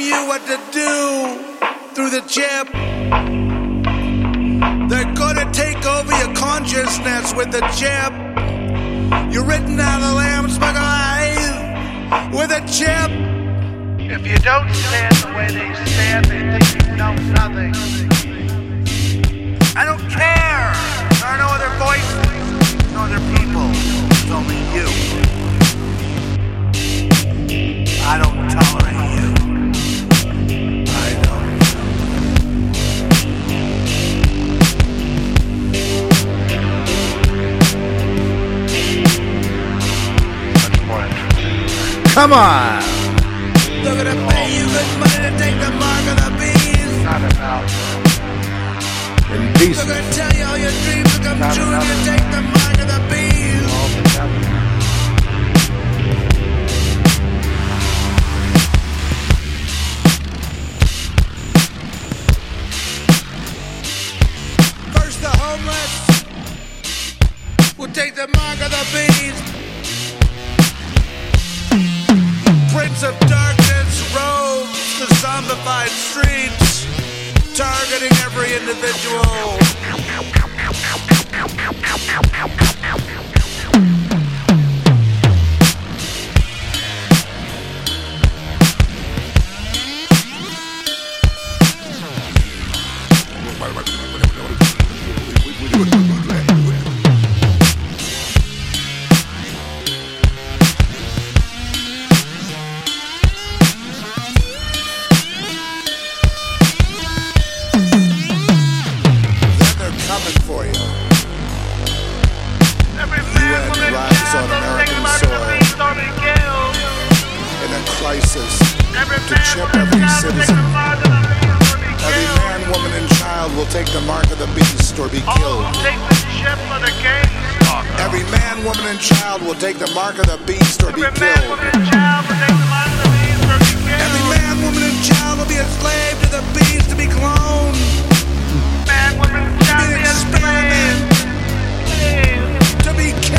you what to do through the chip. They're gonna take over your consciousness with the chip. You're written out of the lamb's book of with a chip. If you don't stand the way they stand, they think you know nothing. I don't care. There are no other voices, no other people. It's only you. I don't tolerate Come on. They're gonna pay you good money to take the mark of the beast. Not about They're gonna tell you all your dreams will come true if you take the mark of the beast. First the homeless will take the mark of the beast. Prince of Darkness roams the zombified streets, targeting every individual. Of the game. Every man, woman, and child will take the mark of the beast or be killed. Every man, woman, and child will take the mark of the beast or be killed. Every man, woman, and child will be a slave to the beast to be cloned, man, woman, and child be an a experiment, slave. to be killed.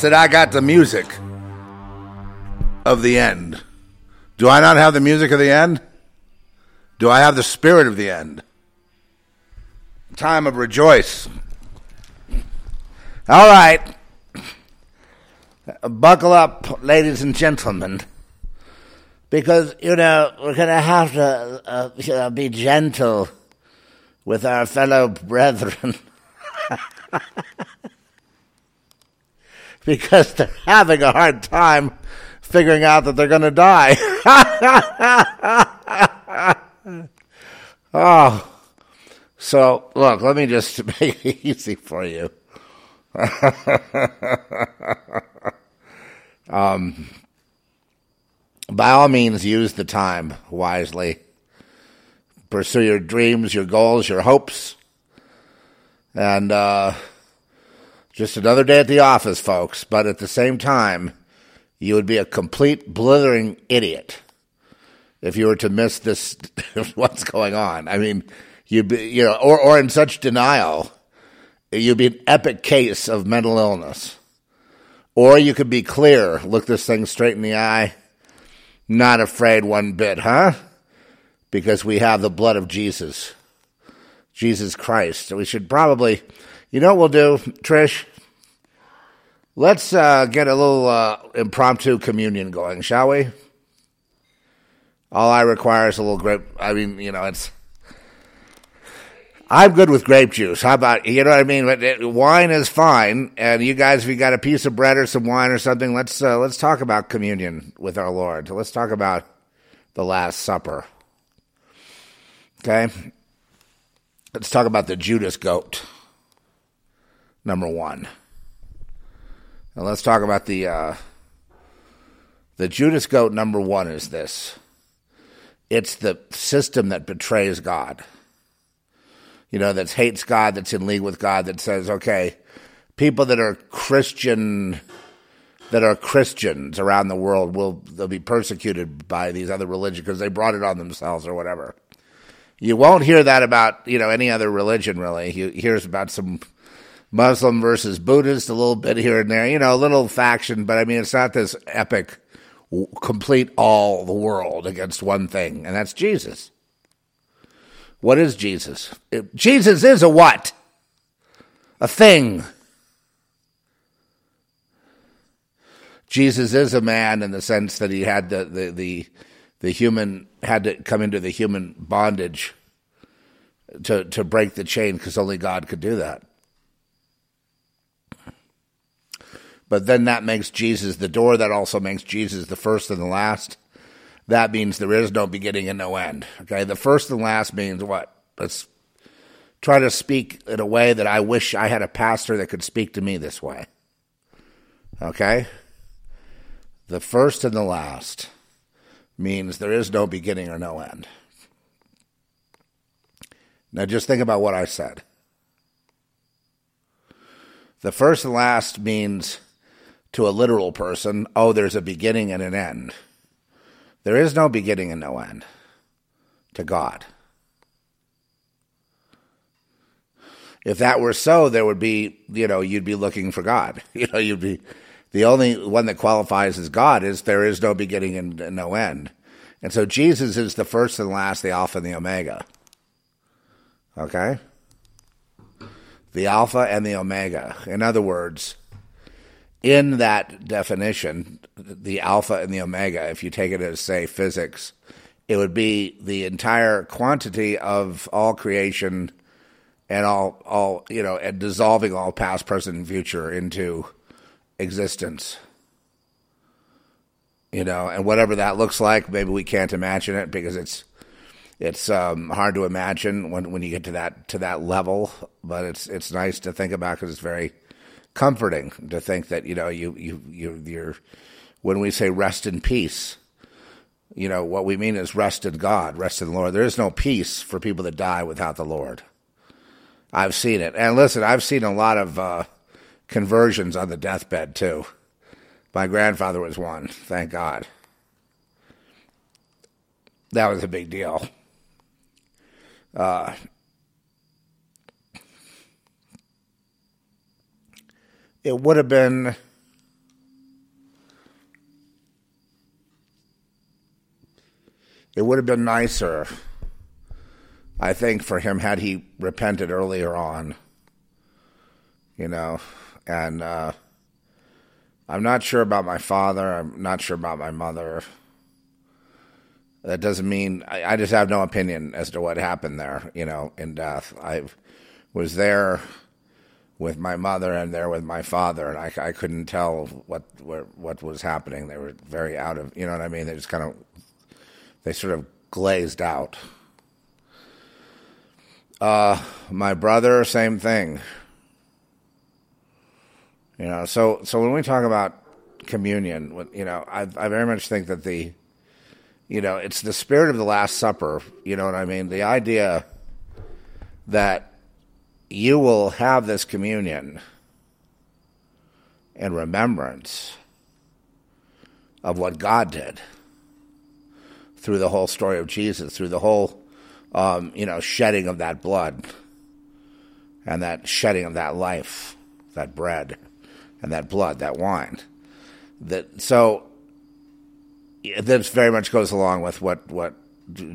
Said I got the music of the end. Do I not have the music of the end? Do I have the spirit of the end? Time of rejoice. All right. Buckle up, ladies and gentlemen because you know we're going to have to uh, you know, be gentle with our fellow brethren because they're having a hard time figuring out that they're going to die. oh, so look, let me just make it easy for you. um, by all means, use the time wisely. Pursue your dreams, your goals, your hopes. And uh, just another day at the office, folks. But at the same time, you would be a complete blithering idiot if you were to miss this what's going on. I mean, you'd be, you know, or, or in such denial, you'd be an epic case of mental illness. Or you could be clear, look this thing straight in the eye, not afraid one bit, huh? Because we have the blood of Jesus, Jesus Christ. We should probably, you know what we'll do, Trish? Let's uh, get a little uh, impromptu communion going, shall we? All I require is a little grape. I mean, you know, it's. I'm good with grape juice. How about you know what I mean? But it, wine is fine, and you guys, if you got a piece of bread or some wine or something, let's uh, let's talk about communion with our Lord. Let's talk about the Last Supper. Okay, let's talk about the Judas goat. Number one. And let's talk about the uh, the Judas goat. Number one is this. It's the system that betrays God. You know, that hates God, that's in league with God, that says, okay, people that are Christian, that are Christians around the world will they'll be persecuted by these other religions because they brought it on themselves or whatever. You won't hear that about you know any other religion really. You hear about some Muslim versus Buddhist a little bit here and there, you know, a little faction, but I mean it's not this epic complete all the world against one thing, and that's Jesus. What is Jesus? Jesus is a what? A thing. Jesus is a man in the sense that he had the, the, the, the human, had to come into the human bondage to, to break the chain because only God could do that. But then that makes Jesus the door. That also makes Jesus the first and the last. That means there is no beginning and no end. Okay, the first and last means what? Let's try to speak in a way that I wish I had a pastor that could speak to me this way. Okay? The first and the last means there is no beginning or no end. Now just think about what I said. The first and last means to a literal person, oh, there's a beginning and an end. There is no beginning and no end to God. If that were so, there would be, you know, you'd be looking for God. You know, you'd be the only one that qualifies as God is there is no beginning and no end. And so Jesus is the first and last, the Alpha and the Omega. Okay? The Alpha and the Omega. In other words, in that definition, the alpha and the omega, if you take it as, say, physics, it would be the entire quantity of all creation and all, all you know, and dissolving all past, present, and future into existence. You know, and whatever that looks like, maybe we can't imagine it because it's it's um, hard to imagine when, when you get to that to that level. But it's it's nice to think about because it's very comforting to think that you know you you you you're when we say rest in peace you know what we mean is rest in god rest in the lord. There is no peace for people that die without the lord. I've seen it. And listen i've seen a lot of uh, conversions on the deathbed too. My grandfather was one thank god. That was a big deal. Uh, it would have been it would have been nicer i think for him had he repented earlier on you know and uh, i'm not sure about my father i'm not sure about my mother. That doesn't mean I, I just have no opinion as to what happened there you know in death. I was there with my mother and there with my father, and I, I couldn't tell what, what what was happening. They were very out of, you know what I mean. They just kind of, they sort of glazed out. Uh, my brother, same thing. You know, so so when we talk about communion, you know, I I very much think that the, you know, it's the spirit of the Last Supper. You know what I mean? The idea that you will have this communion in remembrance of what God did through the whole story of Jesus, through the whole, um, you know, shedding of that blood and that shedding of that life, that bread and that blood, that wine. That so this very much goes along with what what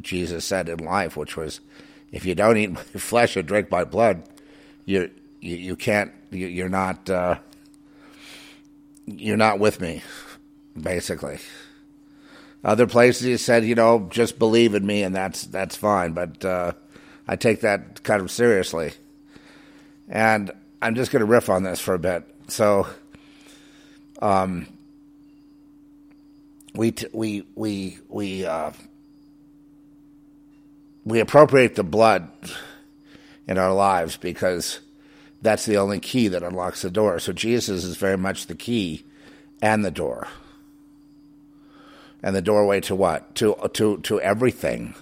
Jesus said in life, which was, if you don't eat my flesh and drink my blood, you you, you can't you, you're not uh, you're not with me, basically. Other places he said, you know, just believe in me and that's that's fine. But uh, I take that kind of seriously, and I'm just going to riff on this for a bit. So, um, we t- we we we uh, we appropriate the blood in our lives because that's the only key that unlocks the door. So Jesus is very much the key and the door. And the doorway to what? To to to everything.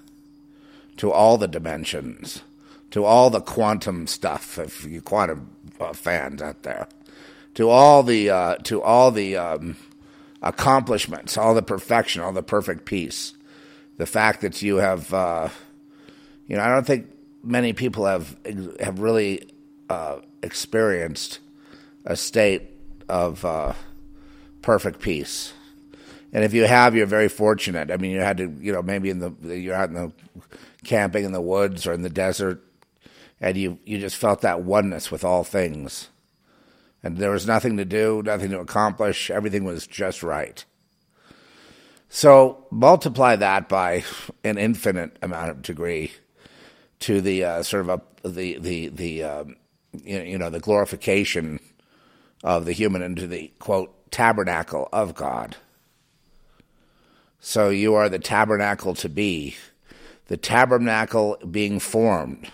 To all the dimensions. To all the quantum stuff, if you quantum uh, fans out there. To all the uh, to all the um, accomplishments, all the perfection, all the perfect peace. The fact that you have, uh, you know, I don't think many people have have really uh, experienced a state of uh, perfect peace. And if you have, you're very fortunate. I mean, you had to, you know, maybe in the you're out in the camping in the woods or in the desert, and you you just felt that oneness with all things, and there was nothing to do, nothing to accomplish. Everything was just right. So multiply that by an infinite amount of degree to the uh, sort of a, the the the um, you know the glorification of the human into the quote tabernacle of God. So you are the tabernacle to be, the tabernacle being formed,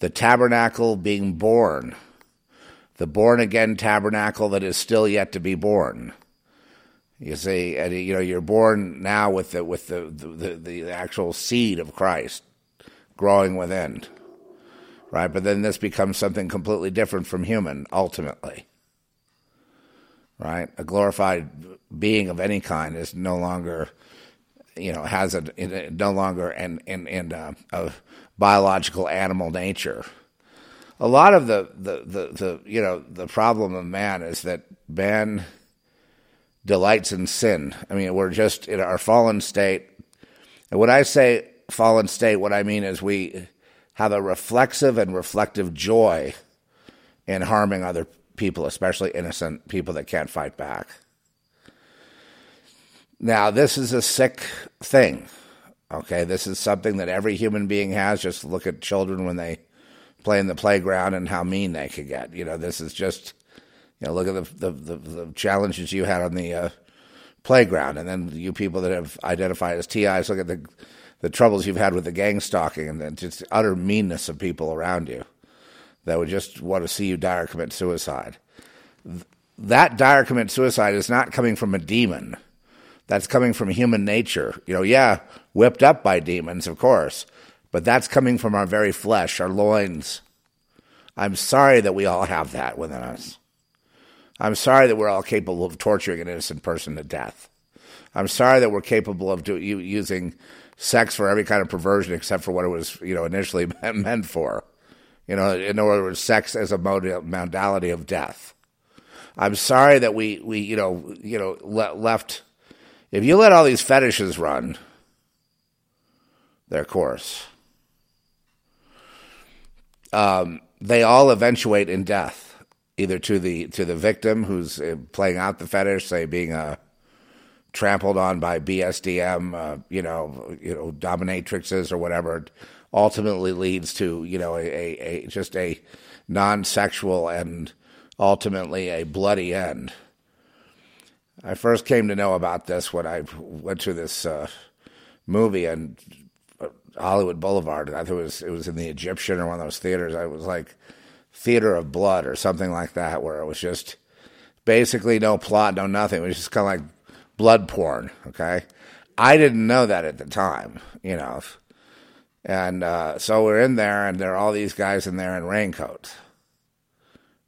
the tabernacle being born, the born again tabernacle that is still yet to be born. You see, and you know you're born now with the with the the, the actual seed of Christ growing within right? But then this becomes something completely different from human, ultimately, right? A glorified being of any kind is no longer, you know, has a no longer and and uh, a biological animal nature. A lot of the, the, the, the you know the problem of man is that man delights in sin. I mean, we're just in our fallen state. And when I say fallen state, what I mean is we have a reflexive and reflective joy in harming other people, especially innocent people that can't fight back. Now, this is a sick thing. Okay, this is something that every human being has. Just look at children when they play in the playground and how mean they can get. You know, this is just, you know, look at the the, the, the challenges you had on the uh, playground, and then you people that have identified as TIs, look at the the troubles you've had with the gang stalking and the just utter meanness of people around you that would just want to see you die or commit suicide. That or commit suicide is not coming from a demon. That's coming from human nature. You know, yeah, whipped up by demons, of course, but that's coming from our very flesh, our loins. I'm sorry that we all have that within us. I'm sorry that we're all capable of torturing an innocent person to death. I'm sorry that we're capable of do, using sex for every kind of perversion except for what it was, you know, initially meant for. You know, in other words, sex as a modality of death. I'm sorry that we, we you know, you know, le- left. If you let all these fetishes run their course, um, they all eventuate in death, either to the to the victim who's uh, playing out the fetish, say being a trampled on by BSDM, uh, you know, you know, dominatrixes or whatever, ultimately leads to you know a, a, a just a non-sexual and ultimately a bloody end. I first came to know about this when I went to this uh, movie in uh, Hollywood Boulevard. I think it was it was in the Egyptian or one of those theaters. I was like Theater of Blood or something like that, where it was just basically no plot, no nothing. It was just kind of like blood porn. Okay, I didn't know that at the time. You know, And uh, so we're in there, and there are all these guys in there in raincoats,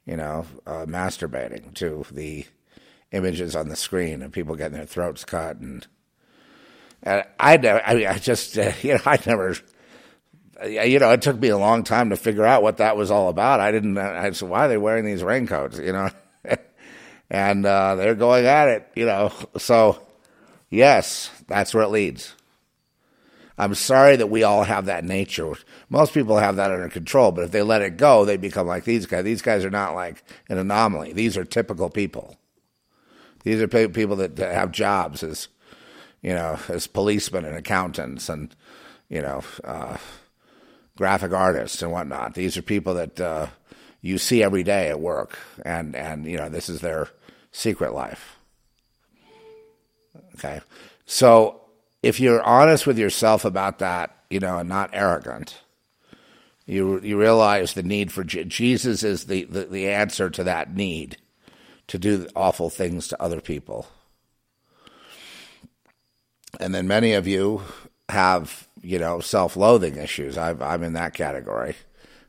you know, uh, masturbating to the images on the screen and people getting their throats cut. And, and I, I, mean, I just, uh, you know, I never, you know, it took me a long time to figure out what that was all about. I didn't, I said, why are they wearing these raincoats, you know? and uh, they're going at it, you know. So, yes, that's where it leads. I'm sorry that we all have that nature. Most people have that under control, but if they let it go, they become like these guys. These guys are not like an anomaly. These are typical people. These are people that, have jobs as, you know, as policemen and accountants and, you know, uh, graphic artists and whatnot. These are people that uh, you see every day at work, and and you know this is their secret life. Okay, so if you're honest with yourself about that, you know, and not arrogant, you you realize the need for Jesus is the, the, the answer to that need to do awful things to other people. And then many of you have, you know, self-loathing issues. i I'm in that category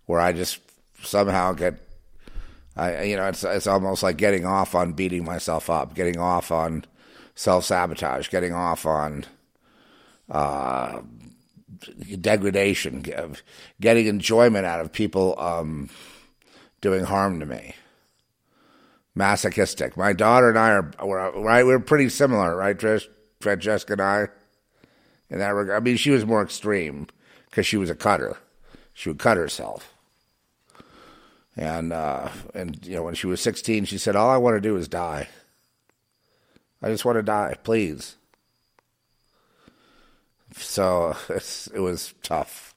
where I just somehow get I, you know, it's it's almost like getting off on beating myself up, getting off on self sabotage, getting off on uh, degradation, getting enjoyment out of people um, doing harm to me. Masochistic. My daughter and I are we're, right. We're pretty similar, right, Trish? Francesca and I. In that regard, I mean, she was more extreme because she was a cutter. She would cut herself. And uh, and you know, when she was 16, she said, "All I want to do is die. I just want to die, please." So it was tough.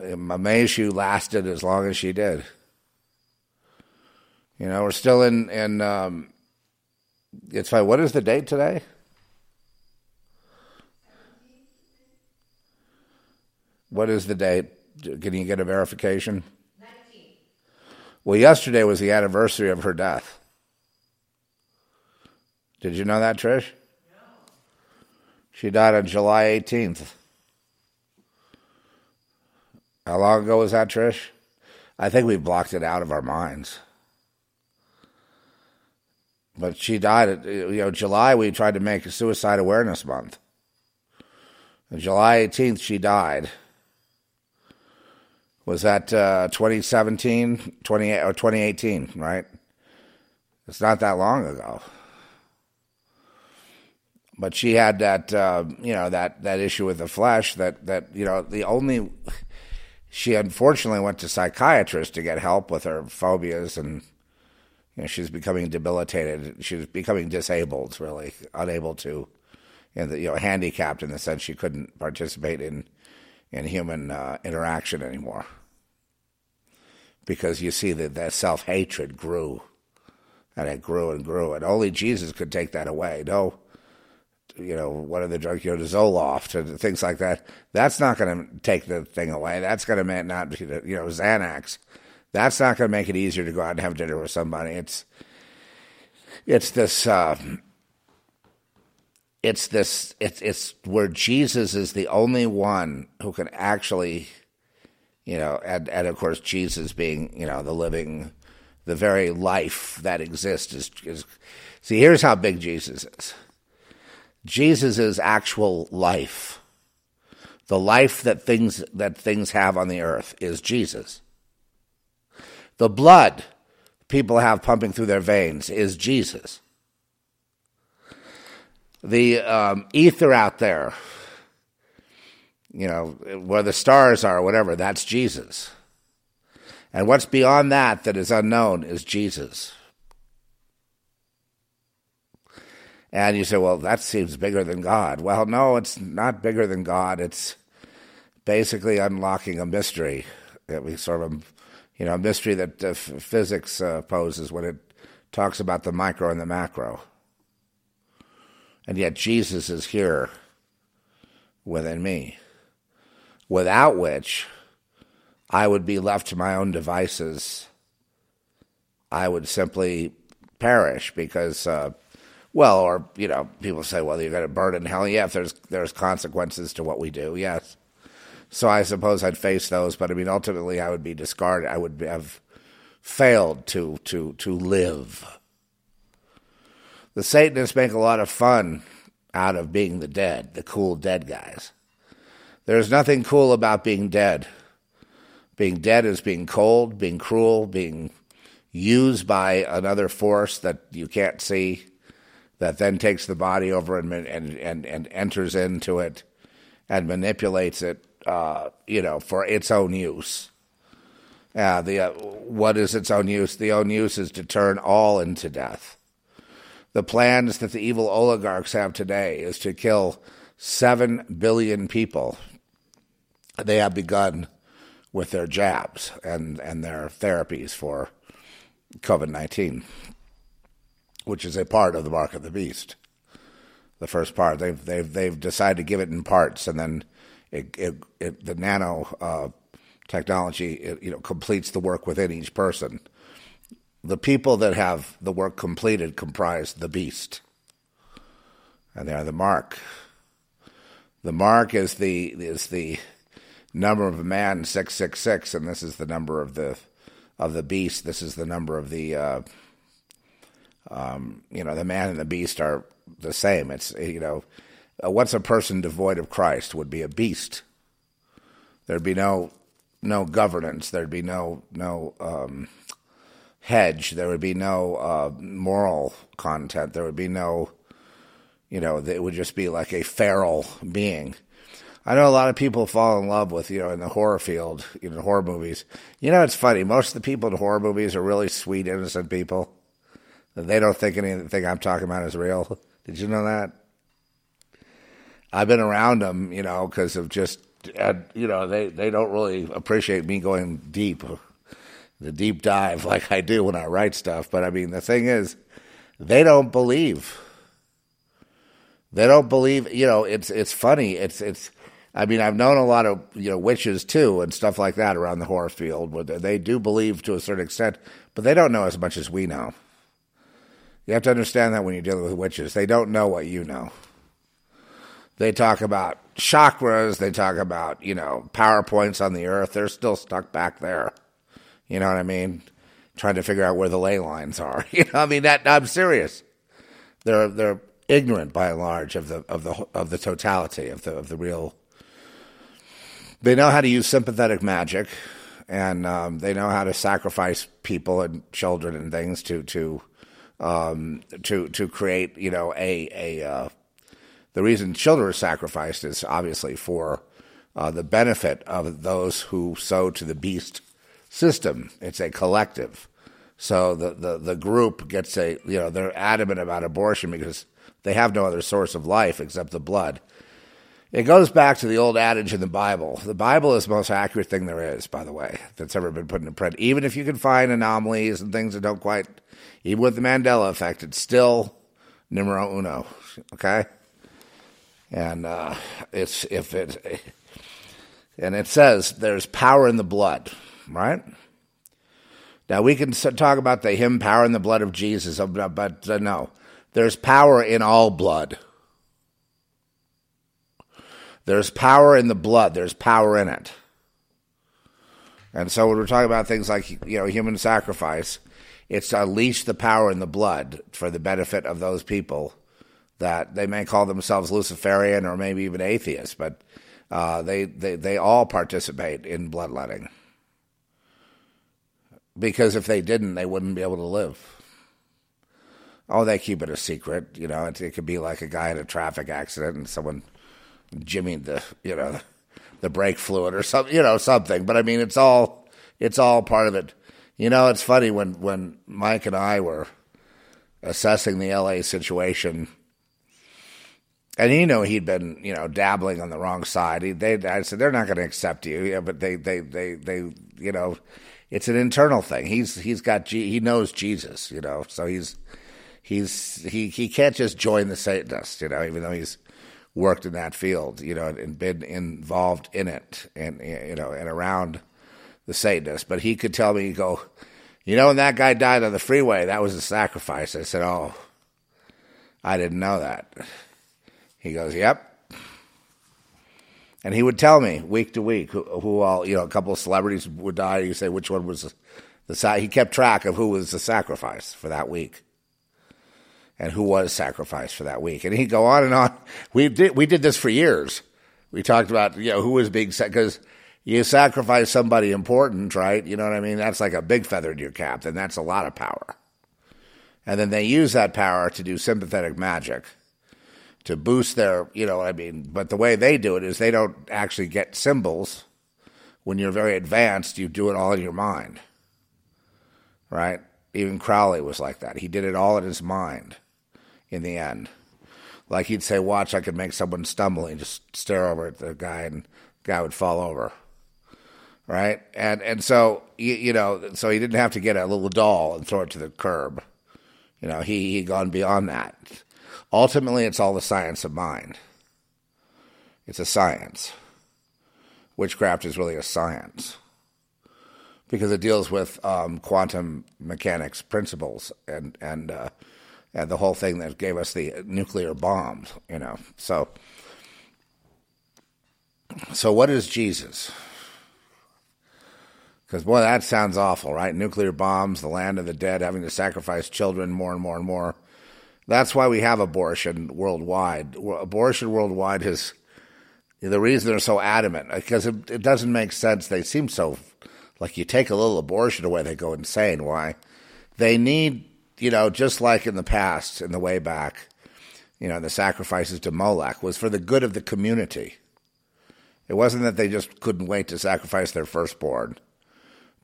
Amazed she lasted as long as she did. You know, we're still in in. Um, it's fine. What is the date today? What is the date? Can you get a verification? 19. Well, yesterday was the anniversary of her death. Did you know that, Trish? No. She died on July 18th. How long ago was that, Trish? I think we blocked it out of our minds. But she died, you know, July we tried to make a suicide awareness month. On July 18th, she died was that uh, 2017, 20, or 2018, right? It's not that long ago. But she had that, uh, you know, that, that issue with the flesh that, that, you know, the only, she unfortunately went to psychiatrists to get help with her phobias and, you know, she's becoming debilitated. She's becoming disabled, really, unable to, you know, you know handicapped in the sense she couldn't participate in in human uh, interaction anymore. Because you see that that self hatred grew, and it grew and grew, and only Jesus could take that away. No, you know, what are the drugs, you know, Zoloft and things like that. That's not going to take the thing away. That's going to not, you know, Xanax. That's not going to make it easier to go out and have dinner with somebody. It's, it's this. Uh, it's this it's it's where Jesus is the only one who can actually you know and and of course Jesus being you know the living the very life that exists is, is see here's how big Jesus is. Jesus is actual life. The life that things that things have on the earth is Jesus. The blood people have pumping through their veins is Jesus the um, ether out there, you know, where the stars are, whatever, that's Jesus. And what's beyond that that is unknown is Jesus. And you say, well, that seems bigger than God. Well, no, it's not bigger than God. It's basically unlocking a mystery that we sort of, you know, a mystery that uh, physics uh, poses when it talks about the micro and the macro. And yet Jesus is here within me, without which I would be left to my own devices. I would simply perish because, uh, well, or, you know, people say, well, you're going to burn in hell. Yeah, if there's, there's consequences to what we do, yes. So I suppose I'd face those, but I mean, ultimately, I would be discarded. I would have failed to to to live. The Satanists make a lot of fun out of being the dead, the cool dead guys. There's nothing cool about being dead. Being dead is being cold, being cruel, being used by another force that you can't see, that then takes the body over and and and, and enters into it and manipulates it, uh, you know, for its own use. Uh, the uh, what is its own use? The own use is to turn all into death. The plans that the evil oligarchs have today is to kill seven billion people. They have begun with their jabs and, and their therapies for COVID 19, which is a part of the mark of the beast. The first part, they've, they've, they've decided to give it in parts, and then it, it, it the nano uh, technology it, you know, completes the work within each person. The people that have the work completed comprise the beast, and they are the mark. The mark is the is the number of man six six six, and this is the number of the of the beast. This is the number of the uh, um, you know the man and the beast are the same. It's you know uh, what's a person devoid of Christ would be a beast. There'd be no no governance. There'd be no no um, hedge. There would be no uh, moral content. There would be no you know it would just be like a feral being. I know a lot of people fall in love with, you know, in the horror field, you know, horror movies. You know, it's funny. Most of the people in horror movies are really sweet, innocent people. They don't think anything I'm talking about is real. Did you know that? I've been around them, you know, because of just, you know, they, they don't really appreciate me going deep, the deep dive like I do when I write stuff. But I mean, the thing is, they don't believe. They don't believe, you know, it's, it's funny. It's, it's, I mean, I've known a lot of you know witches too and stuff like that around the horror field, where they do believe to a certain extent, but they don't know as much as we know. You have to understand that when you're dealing with witches, they don't know what you know. They talk about chakras, they talk about you know power points on the earth. They're still stuck back there. You know what I mean? Trying to figure out where the ley lines are. You know, I mean that I'm serious. They're they're ignorant by and large of the of the of the totality of the of the real they know how to use sympathetic magic, and um, they know how to sacrifice people and children and things to to um, to to create you know a a uh, the reason children are sacrificed is obviously for uh, the benefit of those who sow to the beast system. It's a collective. So the, the, the group gets a, you know, they're adamant about abortion because they have no other source of life except the blood. It goes back to the old adage in the Bible. The Bible is the most accurate thing there is, by the way, that's ever been put into print. Even if you can find anomalies and things that don't quite, even with the Mandela effect, it's still numero uno. Okay, and uh, it's if it, and it says there's power in the blood, right? Now we can talk about the hymn power in the blood of Jesus, but uh, no, there's power in all blood. There's power in the blood. There's power in it. And so when we're talking about things like you know human sacrifice, it's to unleash the power in the blood for the benefit of those people that they may call themselves Luciferian or maybe even atheists, but uh, they, they they all participate in bloodletting because if they didn't, they wouldn't be able to live. Oh, they keep it a secret. You know, it, it could be like a guy in a traffic accident and someone Jimmy the you know the brake fluid or something you know something. But I mean, it's all it's all part of it. You know, it's funny when when Mike and I were assessing the LA situation. And you know he'd been, you know, dabbling on the wrong side. He, they, I said they're not going to accept you, yeah, but they, they, they, they, you know, it's an internal thing. He's he's got he knows Jesus, you know, so he's he's he he can't just join the Satanists, you know, even though he's worked in that field, you know, and been involved in it and, you know, and around the Satanists. But he could tell me, go, you know, when that guy died on the freeway, that was a sacrifice. I said, oh, I didn't know that. He goes, yep. And he would tell me week to week who, who all, you know, a couple of celebrities would die. He'd say which one was the, the, he kept track of who was the sacrifice for that week and who was sacrificed for that week. And he'd go on and on. We did, we did this for years. We talked about, you know, who was being, because you sacrifice somebody important, right? You know what I mean? That's like a big feather in your cap. Then that's a lot of power. And then they use that power to do sympathetic magic to boost their, you know I mean? But the way they do it is they don't actually get symbols. When you're very advanced, you do it all in your mind. Right? Even Crowley was like that. He did it all in his mind in the end. Like he'd say, Watch, I could make someone stumble and just stare over at the guy and the guy would fall over. Right? And and so you, you know, so he didn't have to get a little doll and throw it to the curb. You know, he he gone beyond that Ultimately, it's all the science of mind. It's a science. Witchcraft is really a science because it deals with um, quantum mechanics principles and and uh, and the whole thing that gave us the nuclear bombs. You know, so so what is Jesus? Because boy, that sounds awful, right? Nuclear bombs, the land of the dead, having to sacrifice children more and more and more. That's why we have abortion worldwide. Abortion worldwide is the reason they're so adamant because it, it doesn't make sense. They seem so like you take a little abortion away, they go insane. Why? They need, you know, just like in the past, in the way back, you know, the sacrifices to Moloch was for the good of the community. It wasn't that they just couldn't wait to sacrifice their firstborn,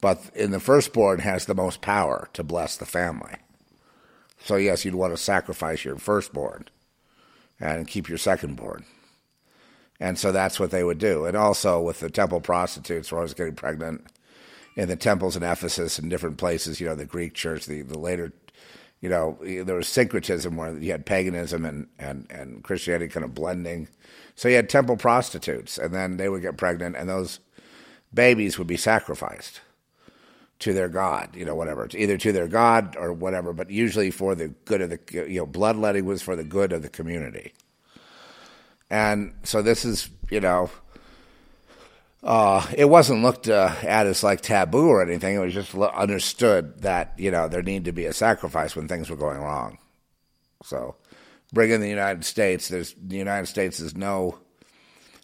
but in the firstborn has the most power to bless the family. So, yes, you'd want to sacrifice your firstborn and keep your secondborn. And so that's what they would do. And also with the temple prostitutes, where I was getting pregnant in the temples in Ephesus and different places, you know, the Greek church, the, the later, you know, there was syncretism where you had paganism and, and, and Christianity kind of blending. So you had temple prostitutes, and then they would get pregnant, and those babies would be sacrificed to their god, you know, whatever, It's either to their god or whatever, but usually for the good of the, you know, bloodletting was for the good of the community. And so this is, you know, uh, it wasn't looked uh, at as like taboo or anything. It was just understood that, you know, there needed to be a sacrifice when things were going wrong. So bringing the United States, there's, the United States is no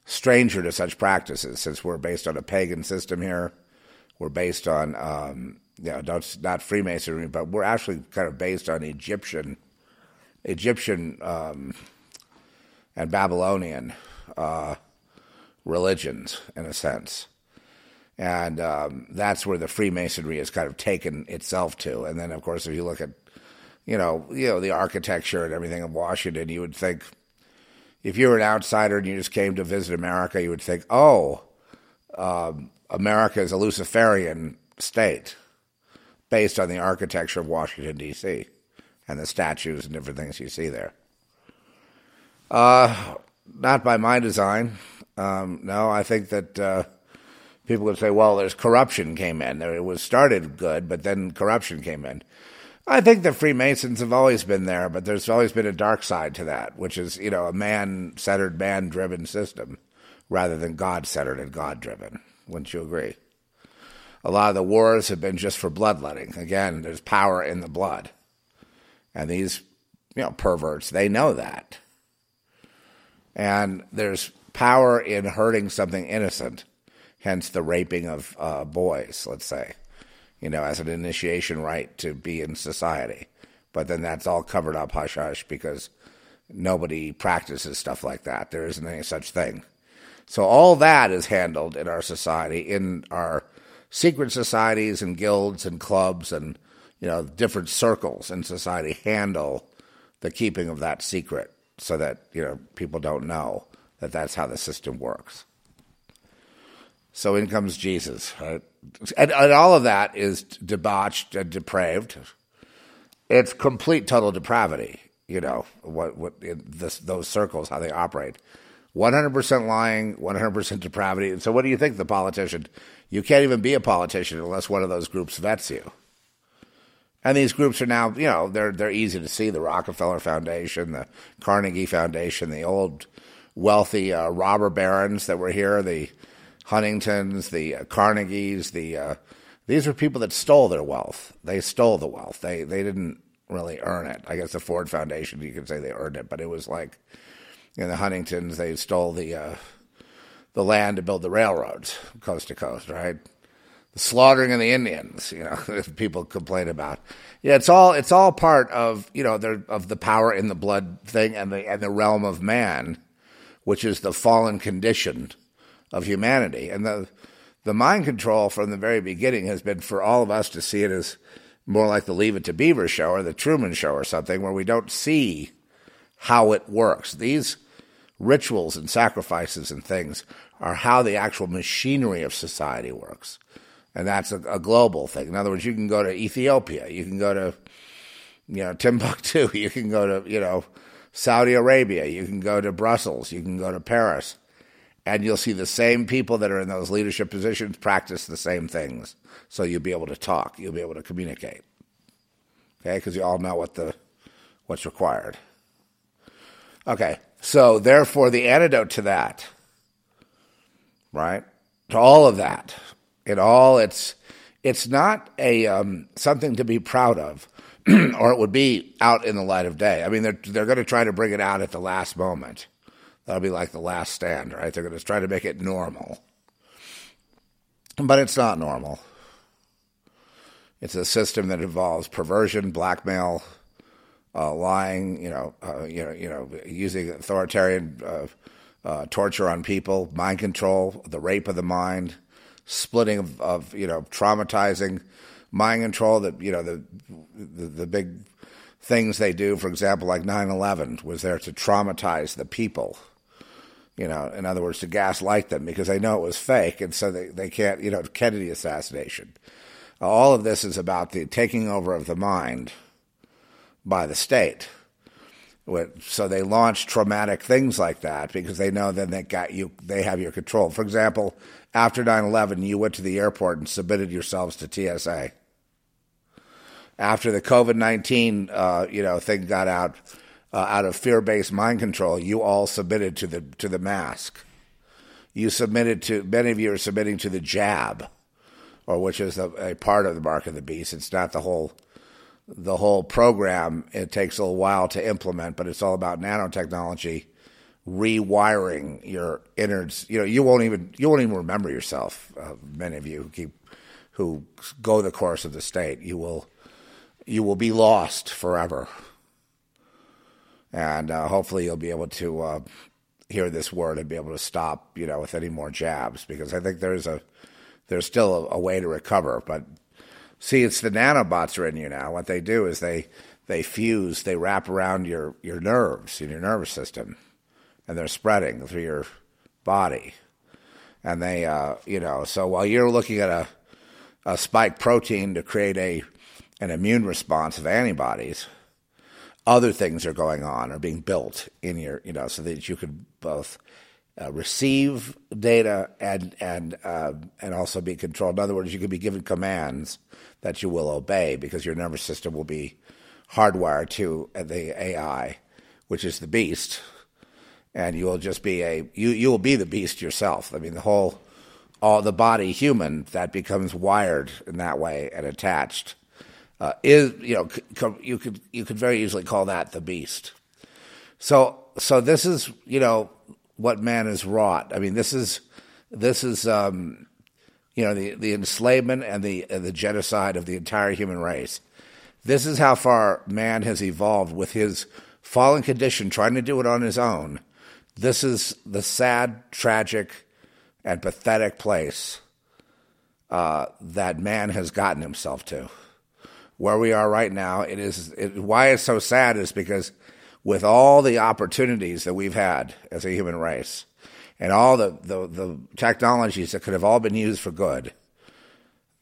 stranger to such practices since we're based on a pagan system here we're based on, um, you know, not, not Freemasonry, but we're actually kind of based on Egyptian, Egyptian um, and Babylonian uh, religions, in a sense. And um, that's where the Freemasonry has kind of taken itself to. And then, of course, if you look at, you know, you know, the architecture and everything of Washington, you would think, if you were an outsider and you just came to visit America, you would think, oh, um, America is a Luciferian state based on the architecture of Washington, D.C., and the statues and different things you see there. Uh, not by my design. Um, no, I think that uh, people would say, well, there's corruption came in. It was started good, but then corruption came in. I think the Freemasons have always been there, but there's always been a dark side to that, which is, you know, a man centered, man driven system rather than God centered and God driven. Wouldn't you agree? A lot of the wars have been just for bloodletting. Again, there's power in the blood. And these, you know, perverts, they know that. And there's power in hurting something innocent, hence the raping of uh, boys, let's say, you know, as an initiation rite to be in society. But then that's all covered up hush hush because nobody practices stuff like that. There isn't any such thing. So all that is handled in our society, in our secret societies and guilds and clubs and you know different circles in society handle the keeping of that secret so that you know people don't know that that's how the system works. So in comes Jesus, right? and, and all of that is debauched and depraved. It's complete total depravity. You know what? What this, those circles, how they operate. 100% lying, 100% depravity. And so, what do you think, the politician? You can't even be a politician unless one of those groups vets you. And these groups are now, you know, they're they're easy to see. The Rockefeller Foundation, the Carnegie Foundation, the old wealthy uh, robber barons that were here, the Huntingtons, the uh, Carnegies, the uh, these were people that stole their wealth. They stole the wealth. They they didn't really earn it. I guess the Ford Foundation, you could say they earned it, but it was like in the Huntingtons, they stole the uh, the land to build the railroads coast to coast, right? The slaughtering of the Indians, you know, people complain about. Yeah, it's all it's all part of you know of the power in the blood thing and the and the realm of man, which is the fallen condition of humanity, and the the mind control from the very beginning has been for all of us to see it as more like the Leave It to Beaver show or the Truman show or something, where we don't see how it works. These rituals and sacrifices and things are how the actual machinery of society works. And that's a, a, global thing. In other words, you can go to Ethiopia, you can go to, you know, Timbuktu, you can go to, you know, Saudi Arabia, you can go to Brussels, you can go to Paris, and you'll see the same people that are in those leadership positions practice the same things. So you'll be able to talk, you'll be able to communicate. Okay, because you all know what the what's required. Okay, so therefore the antidote to that, right? To all of that, it all it's it's not a um, something to be proud of, or it would be out in the light of day. I mean, they're they're going to try to bring it out at the last moment That'll be like the last stand, right? They're going to try to make it normal. But it's not normal. It's a system that involves perversion, blackmail, lying, you know, uh, you know, you know, using authoritarian uh, uh torture on people, mind control, the rape of the mind, splitting of, of, you know, traumatizing, mind control. That you know the, the the big things they do, for example, like 9/11, was there to traumatize the people you know, in other words, to gaslight them because they know it was fake, and so they, they can't, you know, Kennedy assassination. All of this is about the taking over of the mind by the state. So they launch traumatic things like that because they know then they got you, they have your control. For example, after 9/11, you went to the airport and submitted yourselves to TSA. After the COVID 19, uh, you know, thing got out, uh, out of fear-based mind control, you all submitted to the to the mask. You submitted to many of you are submitting to the jab, or which is a, a part of the mark of the beast. It's not the whole the whole program. It takes a little while to implement, but it's all about nanotechnology rewiring your innards. You know, you won't even you won't even remember yourself. Uh, many of you who keep who go the course of the state, you will you will be lost forever and uh, hopefully you'll be able to uh, hear this word and be able to stop, you know, with any more jabs because I think there's a there's still a, a way to recover. But see, it's the nanobots are in you now. What they do is they they fuse, they wrap around your your nerves in your nervous system, and they're spreading through your body, and they, uh, you know, so while you're looking at a a spike protein to create a an immune response of antibodies other things are going on or being built in your, you know, so that you could both uh, receive data and and uh, and also be controlled. In other words, you could be given commands that you will obey because your nervous system will be hardwired to the AI, which is the beast, and you will just be a you you will be the beast yourself. I mean, the whole all the body human that becomes wired in that way and attached uh, is you know you could you could very easily call that the beast. So so this is you know what man has wrought. I mean this is this is um, you know the the enslavement and the the genocide of the entire human race. This is how far man has evolved with his fallen condition, trying to do it on his own. This is the sad, tragic, and pathetic place uh, that man has gotten himself to where we are right now. It is it, why it's so sad is because with all the opportunities that we've had as a human race and all the, the, the technologies that could have all been used for good,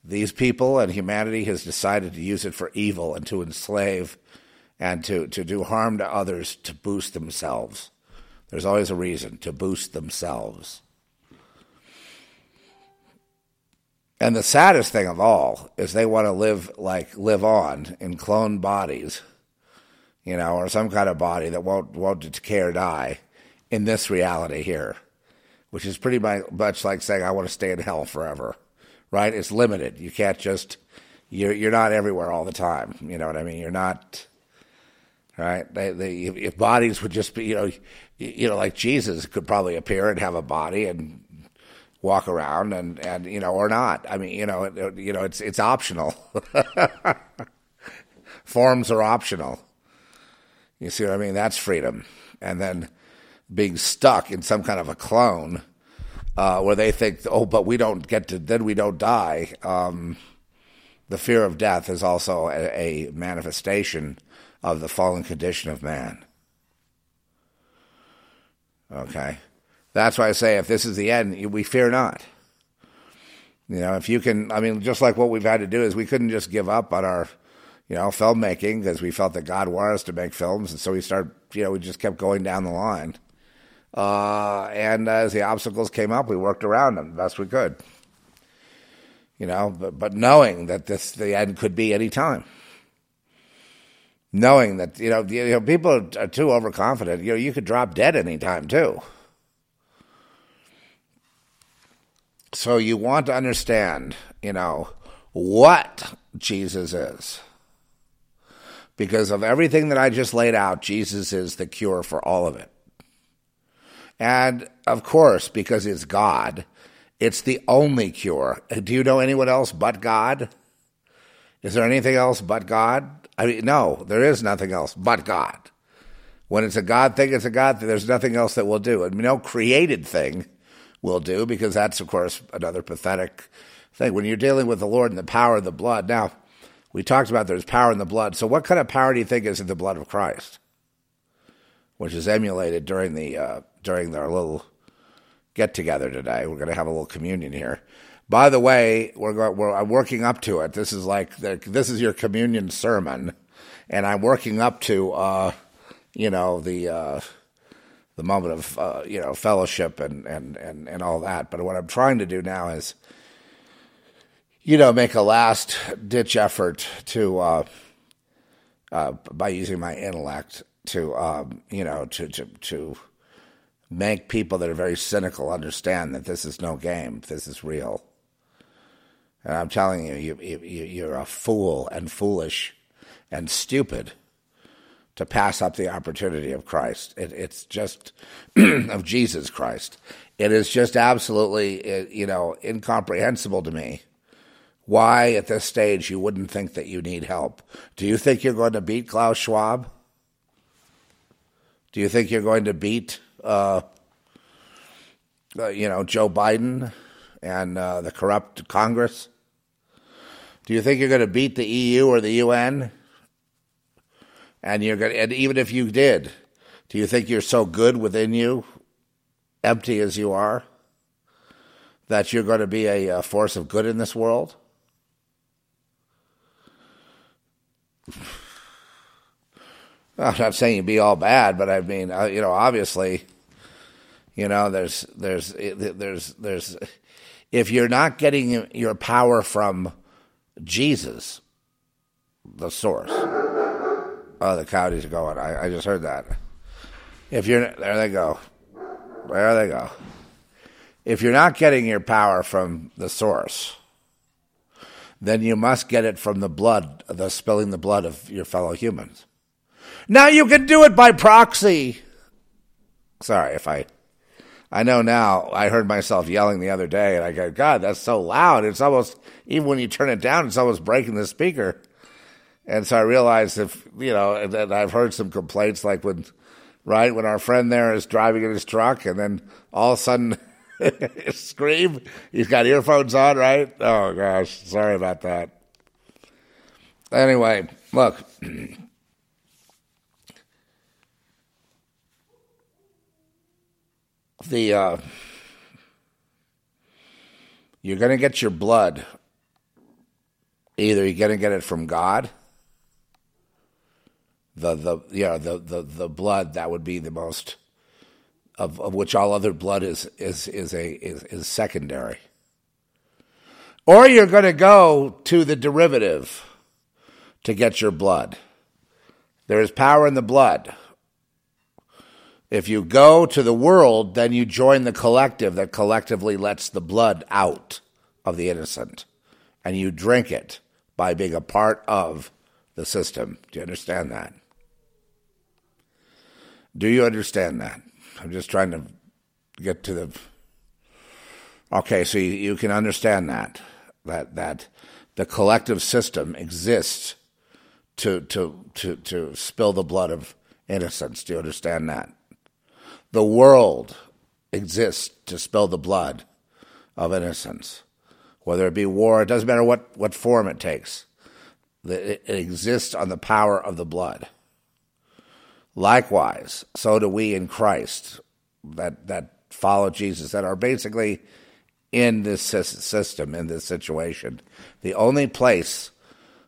these people and humanity has decided to use it for evil and to enslave and to, to do harm to others to boost themselves. There's always a reason to boost themselves. And the saddest thing of all is they want to live like live on in cloned bodies, you know, or some kind of body that won't won't or die in this reality here, which is pretty much like saying, I want to stay in hell forever, right? It's limited. You can't just, you're, you're not everywhere all the time. You know what I mean? You're not, right? They, they, if bodies would just be, you know, you know, like Jesus could probably appear and have a body and walk around and, and you know, or not. I mean, you know, you know, it's, it's optional. Forms are optional. You see what I mean? That's freedom. And then being stuck in some kind of a clone uh, where they think, oh, but we don't get to, then we don't die. Um, the fear of death is also a, a manifestation of the fallen condition of man. Okay? That's why I say if this is the end, we fear not. You know, if you can, I mean, just like what we've had to do is we couldn't just give up on our, you know, filmmaking because we felt that God wanted us to make films. And so we started, you know, we just kept going down the line. Uh, and as the obstacles came up, we worked around them the best we could. You know, but, but knowing that this the end could be any time. Knowing that you know, you know people are too overconfident. You know, you could drop dead any time too. So you want to understand, you know, what Jesus is. Because of everything that I just laid out, Jesus is the cure for all of it. And of course, because it's God, it's the only cure. Do you know anyone else but God? Is there anything else but God? I mean, no, there is nothing else but God. When it's a God thing, it's a God thing. There's nothing else that will do. And no created thing will do because that's, of course, another pathetic thing. When you're dealing with the Lord and the power of the blood, now, we talked about there's power in the blood. So, what kind of power do you think is in the blood of Christ? Which is emulated during the uh, during our little get together today. We're going to have a little communion here. By the way, we're, going, we're I'm working up to it. This is like the, this is your communion sermon, and I'm working up to uh, you know the uh, the moment of uh, you know fellowship and, and and and all that. But what I'm trying to do now is you know make a last ditch effort to uh, uh, by using my intellect to um, you know to to to make people that are very cynical understand that this is no game, this is real. And I'm telling you, you, you you're a fool and foolish and stupid to pass up the opportunity of Christ. It, it's just of Jesus Christ. It is just absolutely, you know, incomprehensible to me why at this stage you wouldn't think that you need help. Do you think you're going to beat Klaus Schwab? Do you think you're going to beat uh, uh, you know, Joe Biden and uh, the corrupt Congress? Do you think you're going to beat the EU or the UN? And you're going, and even if you did, do you think you're so good within you, empty as you are, that you're going to be a, a force of good in this world? I'm not saying you'd be all bad, but I mean, uh, you know, obviously, you know, there's there's there's there's if you're not getting your power from Jesus, the source. Oh, the coyotes are going. I, I just heard that. If you're there, they go. There they go. If you're not getting your power from the source, then you must get it from the blood, the spilling the blood of your fellow humans. Now you can do it by proxy. Sorry if I I know now. I heard myself yelling the other day, and I go, God, that's so loud. It's almost, even when you turn it down, it's almost breaking the speaker. And so I realized if, you know, and I've heard some complaints like when, right, when our friend there is driving in his truck and then all of a sudden scream, he's got earphones on, right? Oh gosh, sorry about that. Anyway, look. the uh, you're going to get your blood. Either you're going to get it from God, the the yeah the the the blood that would be the most of, of which all other blood is is is a is, is secondary, or you're going to go to the derivative to get your blood. There is power in the blood. If you go to the world, then you join the collective that collectively lets the blood out of the innocent. And you drink it by being a part of the system. Do you understand that? Do you understand that? I'm just trying to get to the. Okay, so you, you can understand that that that the collective system exists to to to to spill the blood of innocence. Do you understand that? The world exists to spill the blood of innocence, whether it be war. It doesn't matter what what form it takes. It, exists on the power of the blood. Likewise, so do we in Christ that that follow Jesus that are basically in this system in this situation. The only place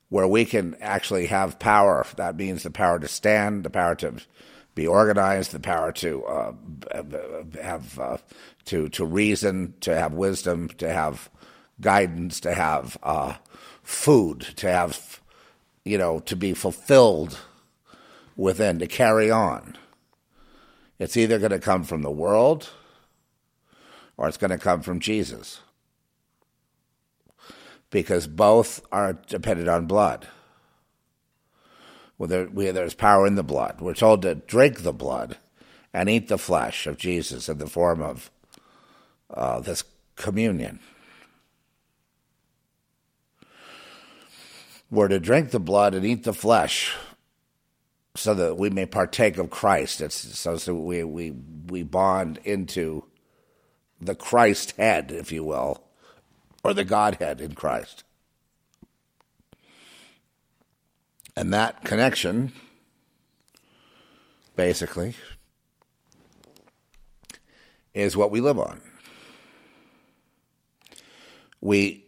where we can actually have power that means the power to stand, the power to be organized, the power to uh, have uh, to to reason, to have wisdom, to have guidance, to have uh, food, to have you know to be fulfilled within to carry on. It's either going to come from the world or it's going to come from Jesus. Because both are dependent on blood. Well, there, we, there's power in the blood. We're told to drink the blood and eat the flesh of Jesus in the form of uh, this communion. We're to drink the blood and eat the flesh so that we may partake of Christ. It's so, so we, we, we bond into the Christ head, if you will, or the Godhead in Christ. And that connection, basically, is what we live on. We,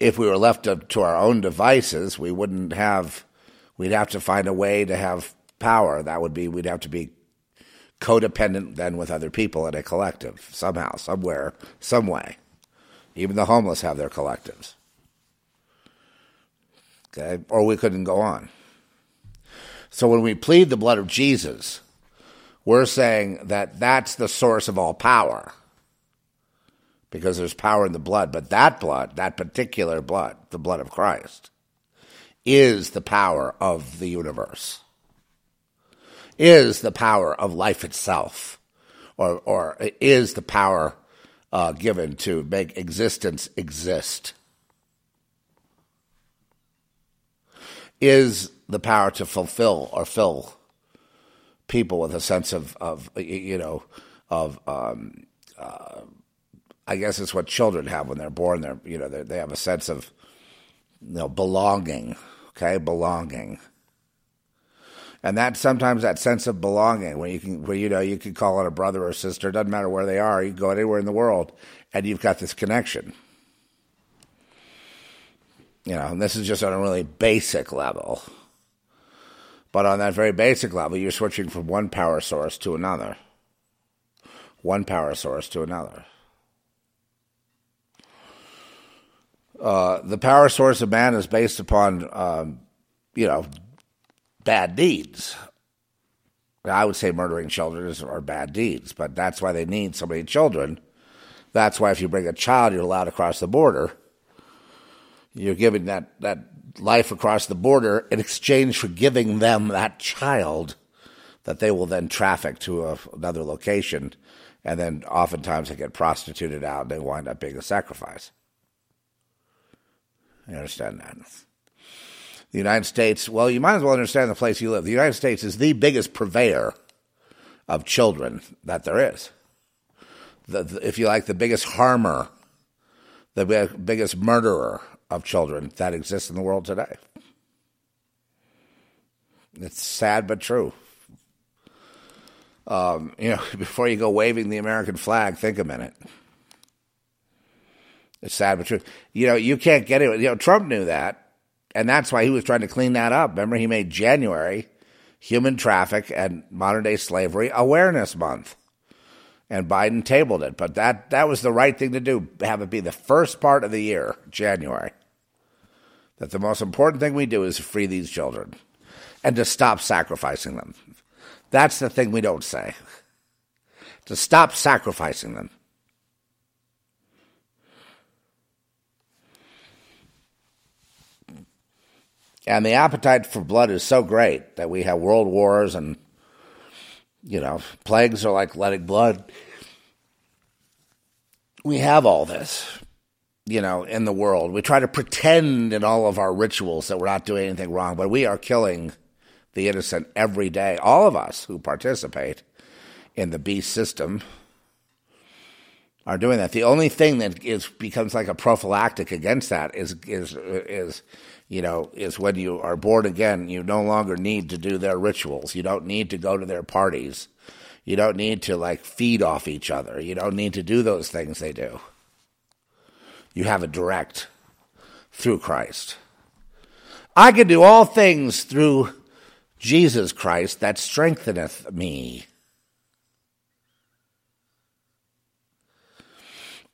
if we were left up to our own devices, we wouldn't have we'd have to find a way to have power. That would be, we'd have to be codependent then with other people in a collective, somehow, somewhere, some way. Even the homeless have their collectives. Okay? Or we couldn't go on. So when we plead the blood of Jesus, we're saying that that's the source of all power because there's power in the blood. But that blood, that particular blood, the blood of Christ, is the power of the universe, is the power of life itself, or, or is the power uh, given to make existence exist, is the power to fulfill or fill people with a sense of, of you know, of, um, uh, I guess it's what children have when they're born. They're, you know, they have a sense of, you know, belonging okay, belonging. And that sometimes that sense of belonging, when you can, where you know you can call it a brother or sister, doesn't matter where they are, you can go anywhere in the world, and you've got this connection. You know, and this is just on a really basic level. But on that very basic level, you're switching from one power source to another. One power source to another. Uh, the power source of man is based upon, um, you know, bad deeds. I would say murdering children is, are bad deeds, but that's why they need so many children. That's why if you bring a child, you're allowed across the border. You're giving that, that life across the border in exchange for giving them that child that they will then traffic to a, another location. And then oftentimes they get prostituted out and they wind up being a sacrifice. You understand that? The United States, well, you might as well understand the place you live. The United States is the biggest purveyor of children that there is. The, the, if you like, the biggest harmer, the biggest murderer of children that exists in the world today. It's sad but true. Um, you know, before you go waving the American flag, think a minute. It's sad but true. You know, you can't get it. You know, Trump knew that, and that's why he was trying to clean that up. Remember, he made January Human Traffic and Modern Day Slavery Awareness Month, and Biden tabled it. But that that was the right thing to do. Have it be the first part of the year, January. That the most important thing we do is free these children, and to stop sacrificing them. That's the thing we don't say. To stop sacrificing them. And the appetite for blood is so great that we have world wars and, you know, plagues are like letting blood. We have all this, you know, in the world. We try to pretend in all of our rituals that we're not doing anything wrong, but we are killing the innocent every day. All of us who participate in the beast system are doing that. The only thing that is becomes like a prophylactic against that is is is you know, is when you are born again, you no longer need to do their rituals. You don't need to go to their parties. You don't need to like feed off each other. You don't need to do those things they do. You have it direct through Christ. I can do all things through Jesus Christ that strengtheneth me.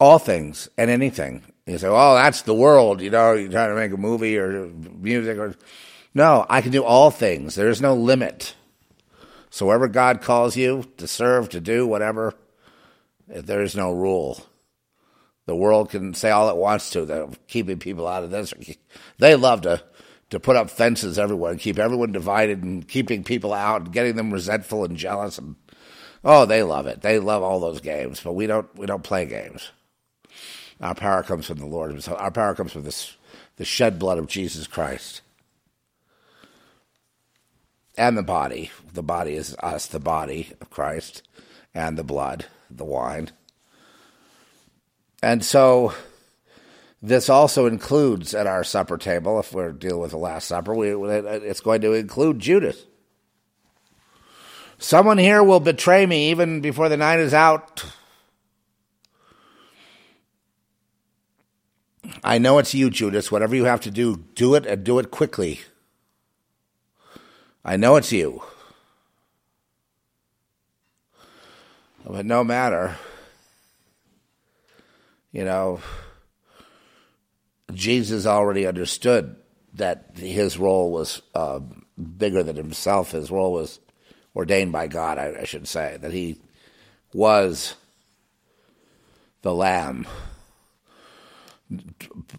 All things and anything you say, "Oh, that's the world." You know, you're trying to make a movie or music, or no, I can do all things. There is no limit. So wherever God calls you to serve, to do whatever, there is no rule. The world can say all it wants to. They're keeping people out of this. They love to to put up fences everywhere and keep everyone divided and keeping people out and getting them resentful and jealous and oh, they love it. They love all those games, but we don't. We don't play games. Our power comes from the Lord. Our power comes from this, the shed blood of Jesus Christ. And the body. The body is us, the body of Christ, and the blood, the wine. And so this also includes at our supper table, if we're dealing with the Last Supper, we, it's going to include Judas. Someone here will betray me even before the night is out. I know it's you, Judas. Whatever you have to do, do it and do it quickly. I know it's you. But no matter, you know, Jesus already understood that his role was uh, bigger than himself. His role was ordained by God, I, I should say, that he was the Lamb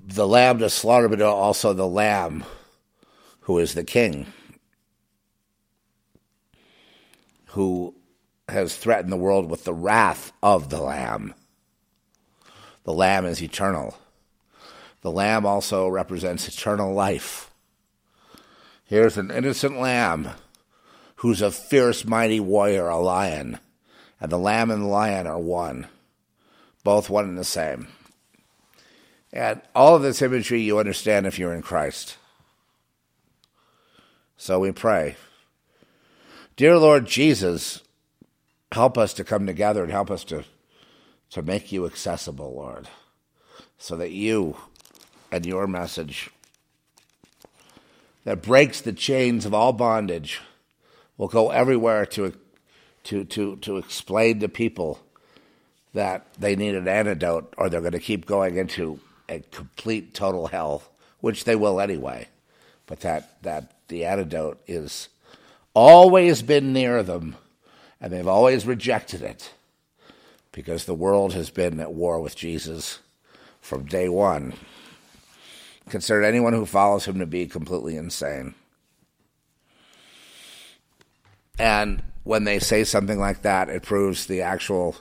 the lamb to slaughter, but also the lamb who is the king, who has threatened the world with the wrath of the lamb. The lamb is eternal. The lamb also represents eternal life. Here's an innocent lamb who's a fierce, mighty warrior, a lion. And the lamb and the lion are one, both one and the same. And all of this imagery you understand if you're in Christ. So we pray. Dear Lord Jesus, help us to come together and help us to, to make you accessible, Lord, so that you and your message that breaks the chains of all bondage will go everywhere to, to, to, to explain to people that they need an antidote or they're going to keep going into a complete total hell, which they will anyway. But that that the antidote is always been near them, and they've always rejected it because the world has been at war with Jesus from day one. Consider anyone who follows him to be completely insane. And when they say something like that, it proves the actual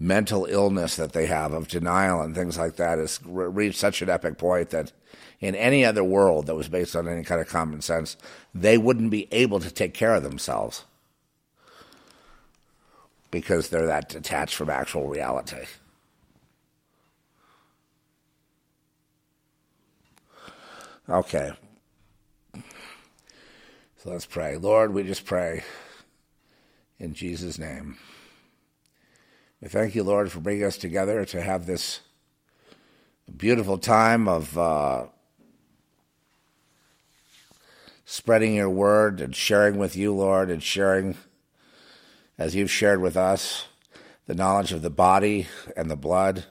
mental illness that they have of denial and things like that has reached such an epic point that in any other world that was based on any kind of common sense, they wouldn't be able to take care of themselves because they're that detached from actual reality. Okay. So let's pray. Lord, we just pray in Jesus' name. We thank you, Lord, for bringing us together to have this beautiful time of uh, spreading your word and sharing with you, Lord, and sharing as you've shared with us the knowledge of the body and the blood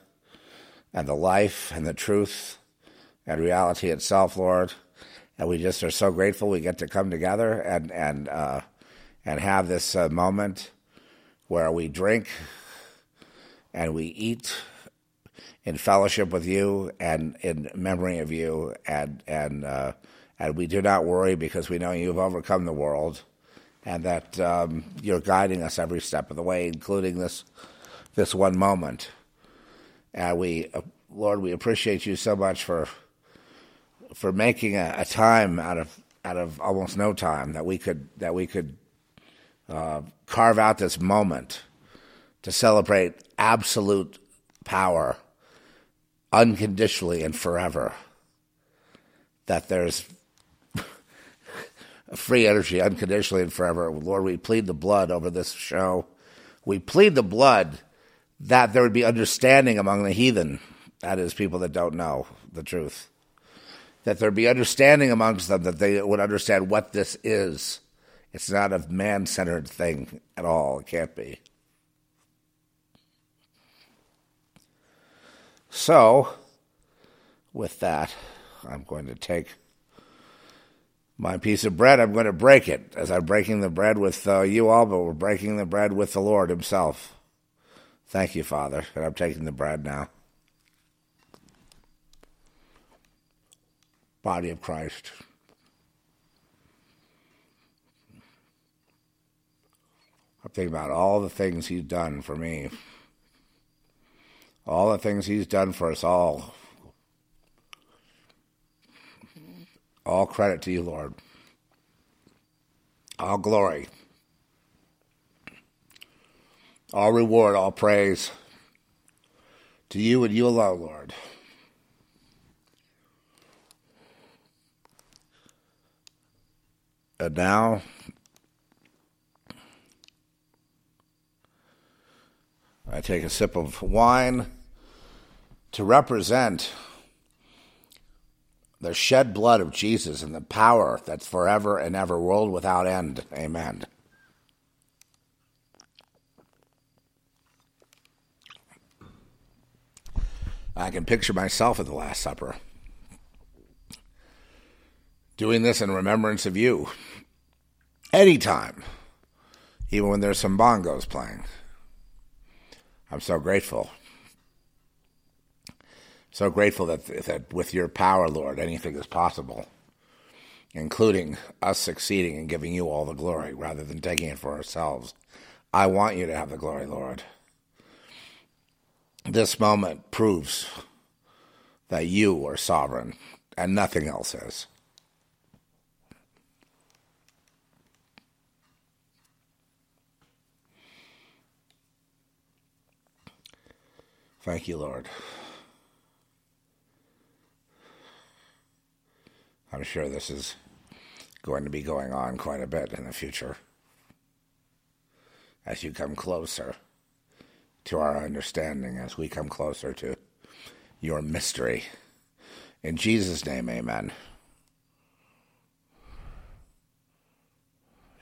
and the life and the truth and reality itself, Lord. And we just are so grateful we get to come together and and uh, and have this uh, moment where we drink and we eat in fellowship with you and in memory of you, and and uh, and we do not worry because we know you've overcome the world, and that um, you're guiding us every step of the way, including this this one moment. And we, uh, Lord, we appreciate you so much for for making a, a, time out of out of almost no time that we could that we could uh, carve out this moment to celebrate absolute power unconditionally and forever. That there's free energy unconditionally and forever. Lord, we plead the blood over this show. We plead the blood that there would be understanding among the heathen, that is, people that don't know the truth. That there be understanding amongst them, that they would understand what this is. It's not a man centered thing at all. It can't be. So, with that, I'm going to take my piece of bread. I'm going to break it as I'm breaking the bread with uh, you all, but we're breaking the bread with the Lord Himself. Thank you, Father. And I'm taking the bread now. Body of Christ. I'm thinking about all the things He's done for me all the things He's done for us all. All credit to you, Lord. All glory. All reward, all praise to you and you alone, Lord. And now, I take a sip of wine to represent the shed blood of Jesus and the power that's forever and ever, world without end. Amen. I can picture myself at the Last Supper doing this in remembrance of you anytime, even when there's some bongos playing. I'm so grateful so grateful that, that with your power, Lord, anything is possible, including us succeeding and giving you all the glory rather than taking it for ourselves. I want you to have the glory, Lord. This moment proves that you are sovereign and nothing else is. Thank you, Lord. I'm sure this is going to be going on quite a bit in the future as you come closer to our understanding, as we come closer to your mystery. In Jesus' name, amen.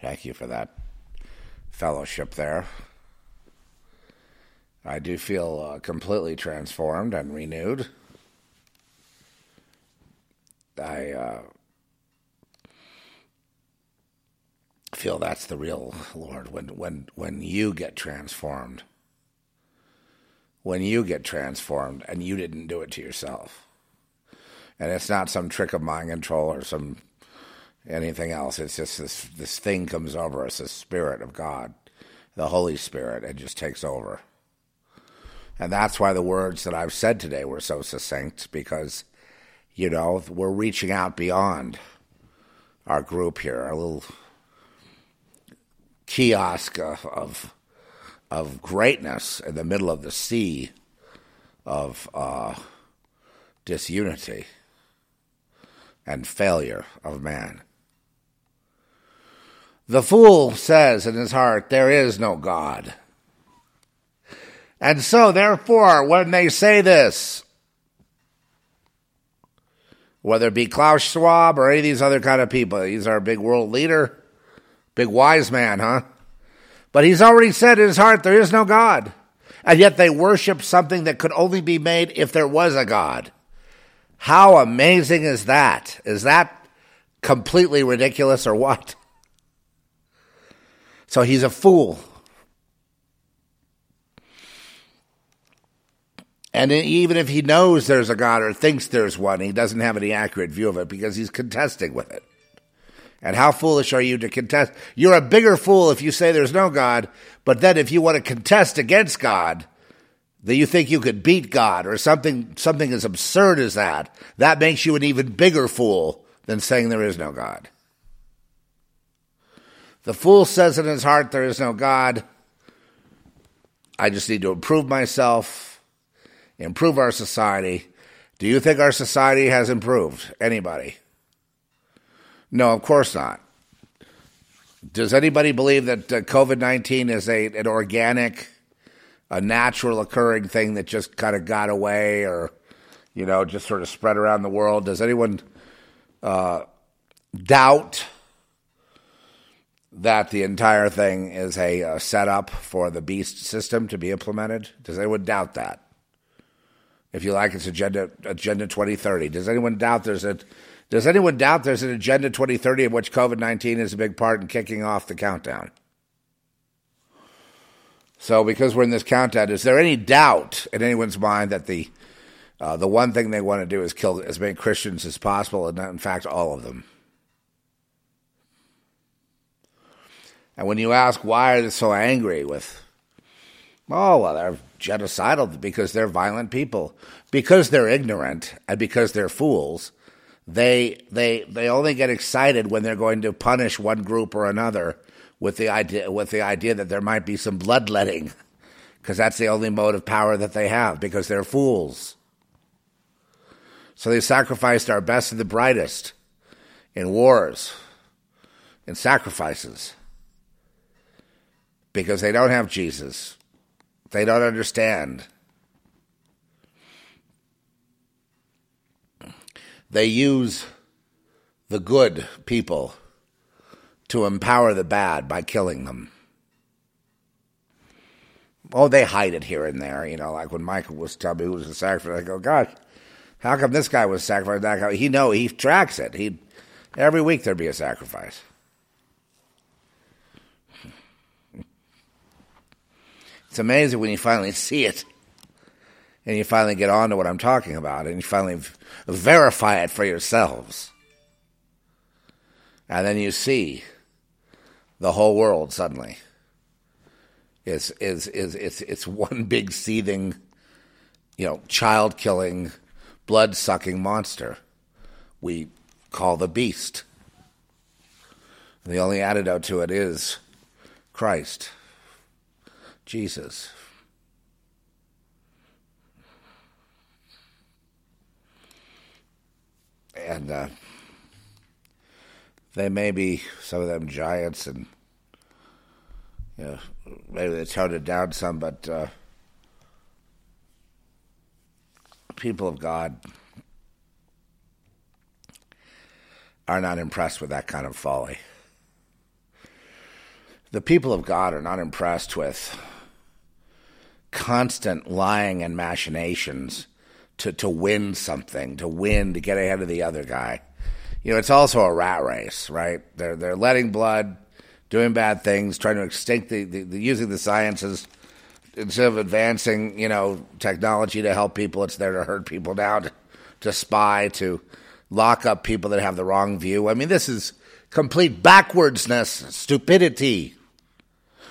Thank you for that fellowship there. I do feel uh, completely transformed and renewed. I uh, feel that's the real Lord when when when you get transformed. When you get transformed and you didn't do it to yourself. And it's not some trick of mind control or some anything else. It's just this this thing comes over us, the Spirit of God, the Holy Spirit, and just takes over. And that's why the words that I've said today were so succinct, because you know, we're reaching out beyond our group here, our little kiosk of, of, greatness in the middle of the sea of uh, disunity and failure of man. The fool says in his heart, There is no God. And so, therefore, when they say this, whether it be Klaus Schwab or any of these other kind of people. He's our big world leader, big wise man, huh? But he's already said in his heart there is no God. And yet they worship something that could only be made if there was a God. How amazing is that? Is that completely ridiculous or what? So he's a fool. And even if he knows there's a God or thinks there's one, he doesn't have any accurate view of it because he's contesting with it. And how foolish are you to contest? You're a bigger fool if you say there's no God, but then if you want to contest against God, that you think you could beat God or something something as absurd as that, that makes you an even bigger fool than saying there is no God. The fool says in his heart there is no God. I just need to improve myself, improve our society. Do you think our society has improved? Anybody? No, of course not. Does anybody believe that uh, COVID 19 is a, an organic a natural occurring thing that just kind of got away or, you know, just sort of spread around the world? Does anyone uh, doubt that the entire thing is a, a setup for the beast system to be implemented? Does anyone doubt that? If you like, it's agenda agenda 2030. Does anyone doubt there's a does anyone doubt there's an agenda 2030 of which COVID 19 is a big part in kicking off the countdown? So, because we're in this countdown, is there any doubt in anyone's mind that the uh, the one thing they want to do is kill as many Christians as possible, and in fact, all of them? And when you ask why are they so angry with, oh well, they're genocidal because they're violent people, because they're ignorant, and because they're fools. They they they only get excited when they're going to punish one group or another with the idea with the idea that there might be some bloodletting, because that's the only mode of power that they have, because they're fools. So they sacrificed our best and the brightest in wars, in sacrifices, because they don't have Jesus. They don't understand. They use the good people to empower the bad by killing them. Oh, they hide it here and there, you know, like when Michael was telling me who was the sacrifice, I go, gosh, how come this guy was sacrificed? That guy, he know he tracks it. He every week there'd be a sacrifice. It's amazing when you finally see it, and you finally get on to what I'm talking about, and you finally verify it for yourselves, and then you see the whole world suddenly is is is it's it's one big seething, you know, child killing, blood sucking monster. We call the beast. The only antidote to it is Christ, Jesus. And uh, they may be some of them giants and you know, maybe they toned it down some, but uh, people of God are not impressed with that kind of folly. The people of God are not impressed with constant lying and machinations to, to win something, to win, to get ahead of the other guy you know, it's also a rat race, right? They're they're letting blood, doing bad things, trying to extinct the, the, the using the sciences instead of advancing, you know, technology to help people. It's there to hurt people now, to, to spy, to lock up people that have the wrong view. I mean, this is complete backwardsness, stupidity,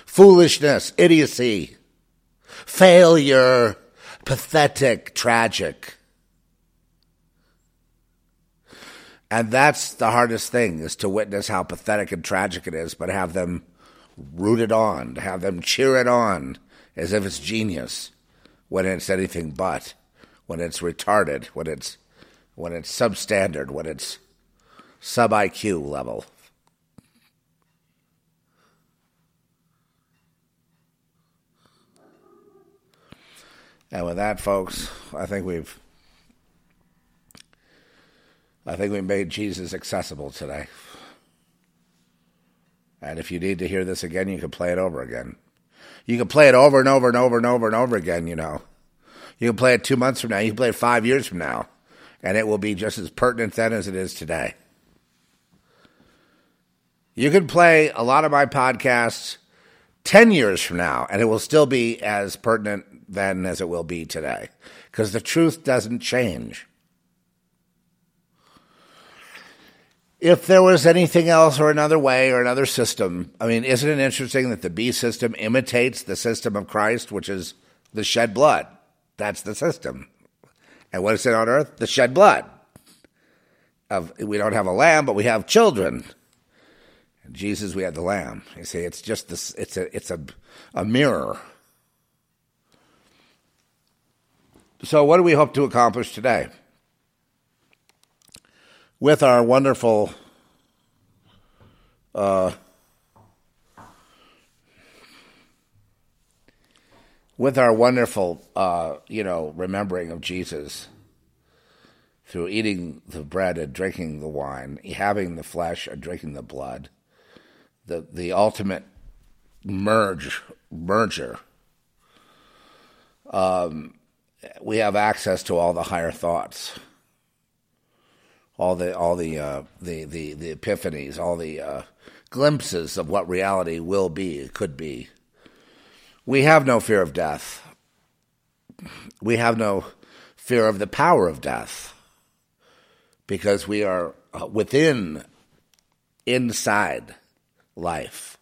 foolishness, idiocy, failure, pathetic, tragic. And that's the hardest thing is to witness how pathetic and tragic it is, but have them root it on, to have them cheer it on as if it's genius when it's anything but, when it's retarded, when it's when it's substandard, when it's sub IQ level. And with that, folks, I think we've I think we made Jesus accessible today. And if you need to hear this again, you can play it over again. You can play it over and over and over and over and over again, you know. You can play it two months from now. You can play it five years from now. And it will be just as pertinent then as it is today. You can play a lot of my podcasts 10 years from now, and it will still be as pertinent then as it will be today, because the truth doesn't change. If there was anything else or another way or another system, I mean, isn't it interesting that the B system imitates the system of Christ, which is the shed blood? That's the system. And what is it on earth? The shed blood. Of, we don't have a lamb, but we have children. Jesus, we had the lamb. You see, it's just this. It's a. It's a, a mirror. So, what do we hope to accomplish today? with our wonderful uh, with our wonderful uh, you know remembering of Jesus through eating the bread and drinking the wine, having the flesh and drinking the blood, the the ultimate merge merger. Um, we have access to all the higher thoughts all the all the uh, the, the the epiphanies, all the uh, glimpses of what reality will be, could be. We have no fear of death. We have no fear of the power of death because we are uh, within, inside life.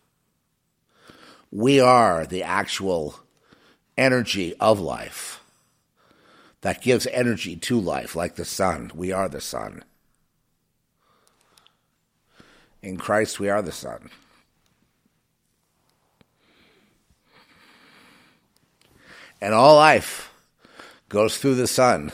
We are the actual energy of life that gives energy to life, like the sun. We are the sun. In Christ, we are the sun. And all life goes through the sun.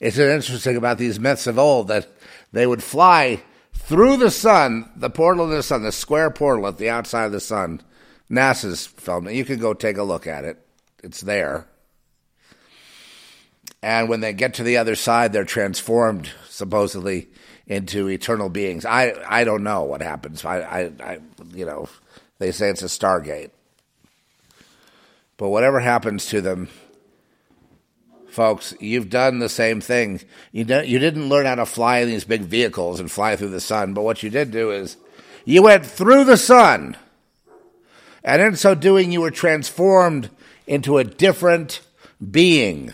It's interesting about these myths of old that they would fly through the sun, the portal of the sun, the square portal at the outside of the sun. NASA's filmed it. You can go take a look at it. It's there. And when they get to the other side, they're transformed, supposedly, into eternal beings. I, I don't know what happens. I, I, I, you know, they say it's a stargate. But whatever happens to them, folks, you've done the same thing. You, don't, you didn't learn how to fly in these big vehicles and fly through the sun, but what you did do is you went through the sun. And in so doing, you were transformed into a different being.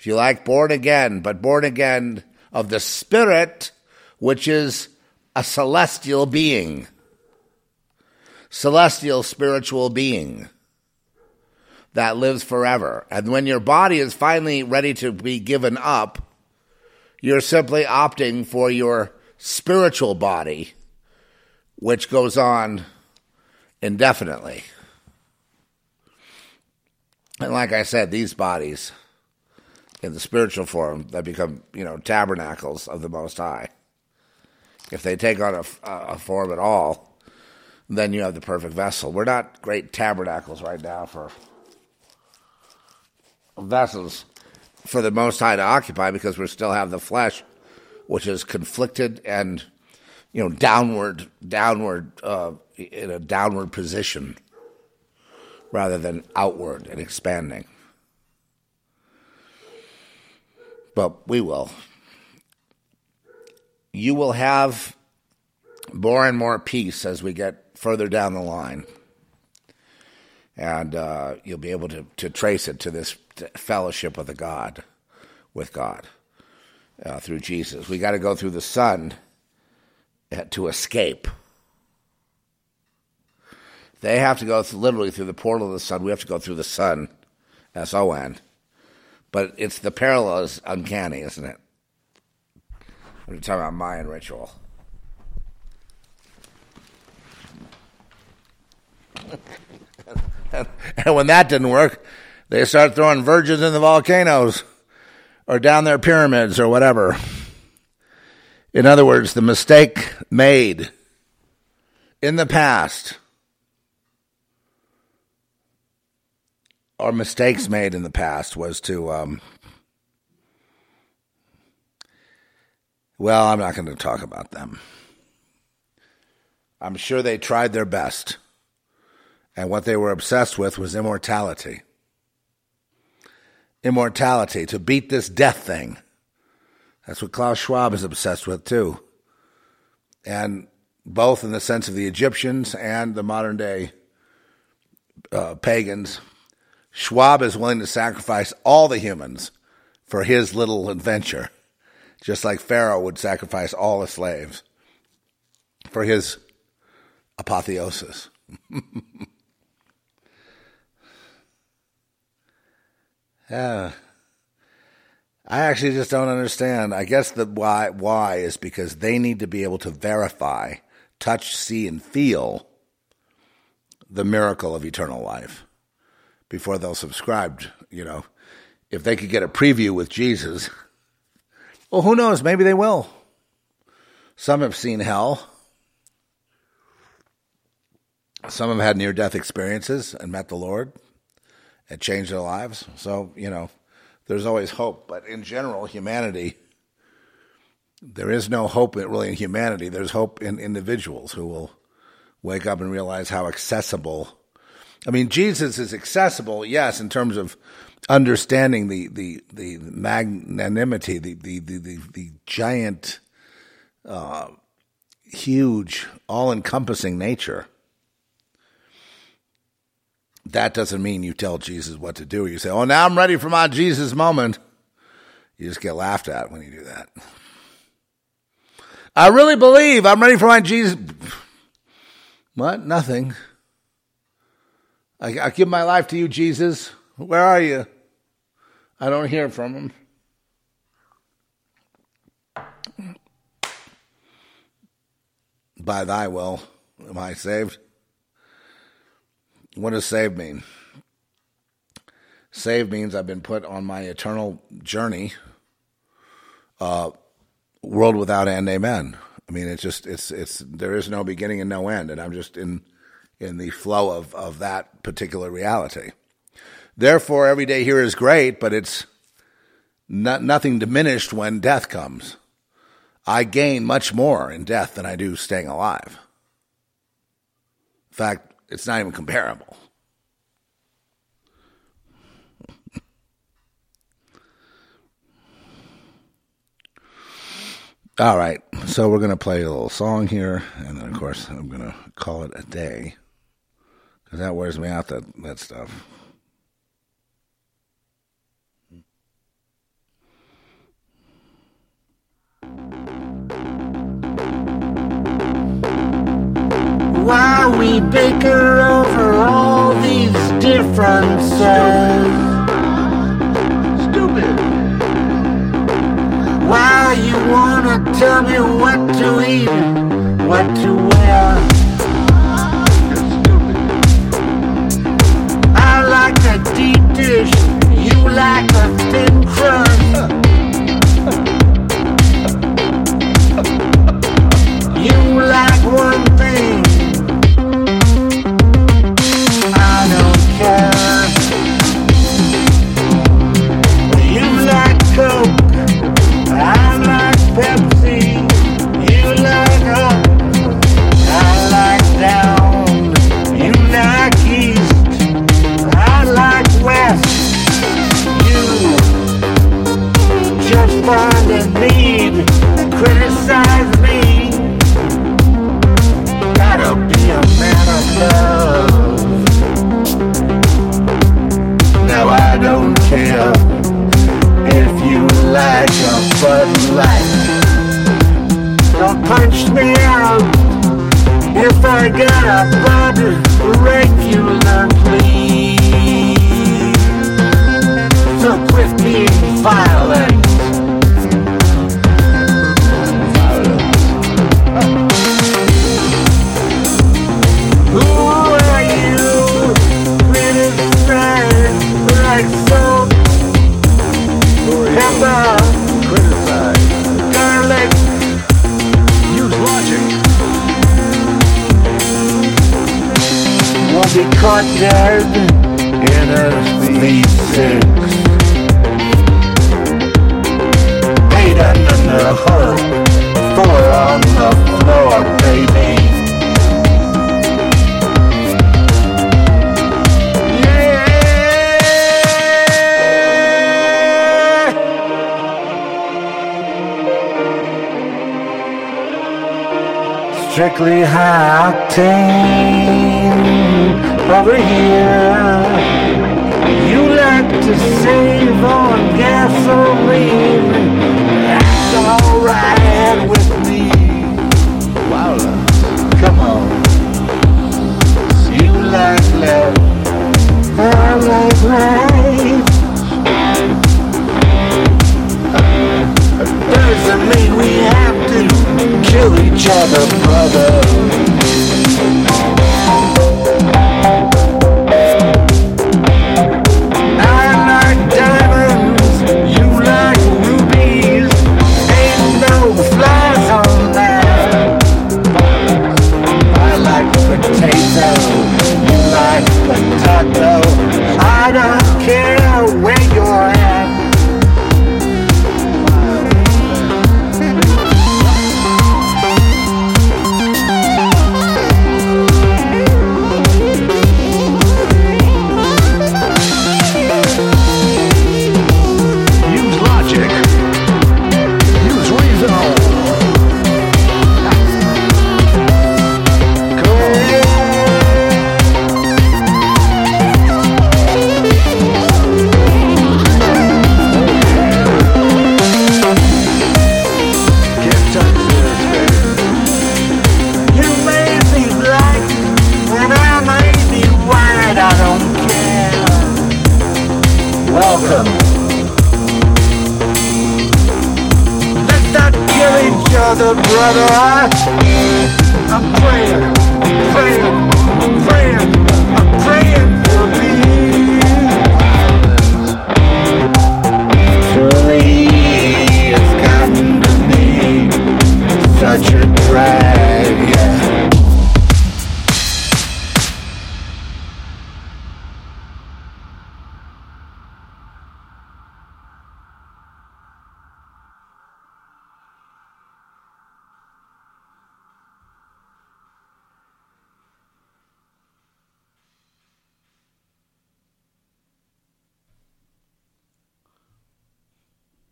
If you like, born again, but born again of the Spirit, which is a celestial being, celestial spiritual being that lives forever. And when your body is finally ready to be given up, you're simply opting for your spiritual body, which goes on indefinitely. And like I said, these bodies in the spiritual form that become, you know, tabernacles of the Most High. If they take on a, a form at all, then you have the perfect vessel. We're not great tabernacles right now for vessels for the Most High to occupy because we still have the flesh, which is conflicted and, you know, downward, downward, uh, in a downward position rather than outward and expanding but we will. You will have more and more peace as we get further down the line. And uh, you'll be able to, to trace it to this fellowship with the God, with God, uh, through Jesus. We got to go through the Son uh, to escape. They have to go through, literally through the portal of the Son. We have to go through the Son, S O N, but it's the parallel is uncanny, isn't it? You're talking about Mayan ritual. and when that didn't work, they start throwing virgins in the volcanoes or down their pyramids or whatever. In other words, the mistake made in the past or mistakes made in the past was to um, well i'm not going to talk about them. I'm sure they tried their best and what they were obsessed with was immortality. Immortality to beat this death thing. That's what klaus schwab is obsessed with too. And both in the sense of the egyptians and the modern day uh, pagans, Schwab is willing to sacrifice all the humans for his little adventure, just like Pharaoh would sacrifice all the slaves for his apotheosis. yeah. I actually just don't understand. I guess the why why is because they need to be able to verify, touch, see, and feel the miracle of eternal life before they'll subscribe. You know, if they could get a preview with Jesus, well, who knows? Maybe they will. Some have seen hell. Some have had near death experiences and met the Lord and changed their lives. So, you know, there's always hope. But in general, humanity, there is no hope really in humanity. There's hope in individuals who will wake up and realize how accessible. I mean, Jesus is accessible, yes, in terms of understanding the the the magnanimity, the the the the, the giant, uh, huge, all encompassing nature. That doesn't mean you tell Jesus what to do. You say, "Oh, now I'm ready for my Jesus moment." You just get laughed at when you do that. I really believe I'm ready for my Jesus. What? Nothing. I, I give my life to you, Jesus. Where are you? I don't hear from him. By thy will am I saved. What does save mean? Save means I've been put on my eternal journey, uh, world without end, amen. I mean, it's just it's it's there is no beginning and no end, and I'm just in in the flow of of that particular reality. Therefore, every day here is great, but it's not, nothing diminished when death comes. I gain much more in death than I do staying alive. In fact, it's not even comparable. All right, so we're going to play a little song here, and then, of course, I'm going to call it a day because that wears me out, that, that stuff. Why we bicker over all these differences? Stupid. Why you wanna tell me what to eat, what to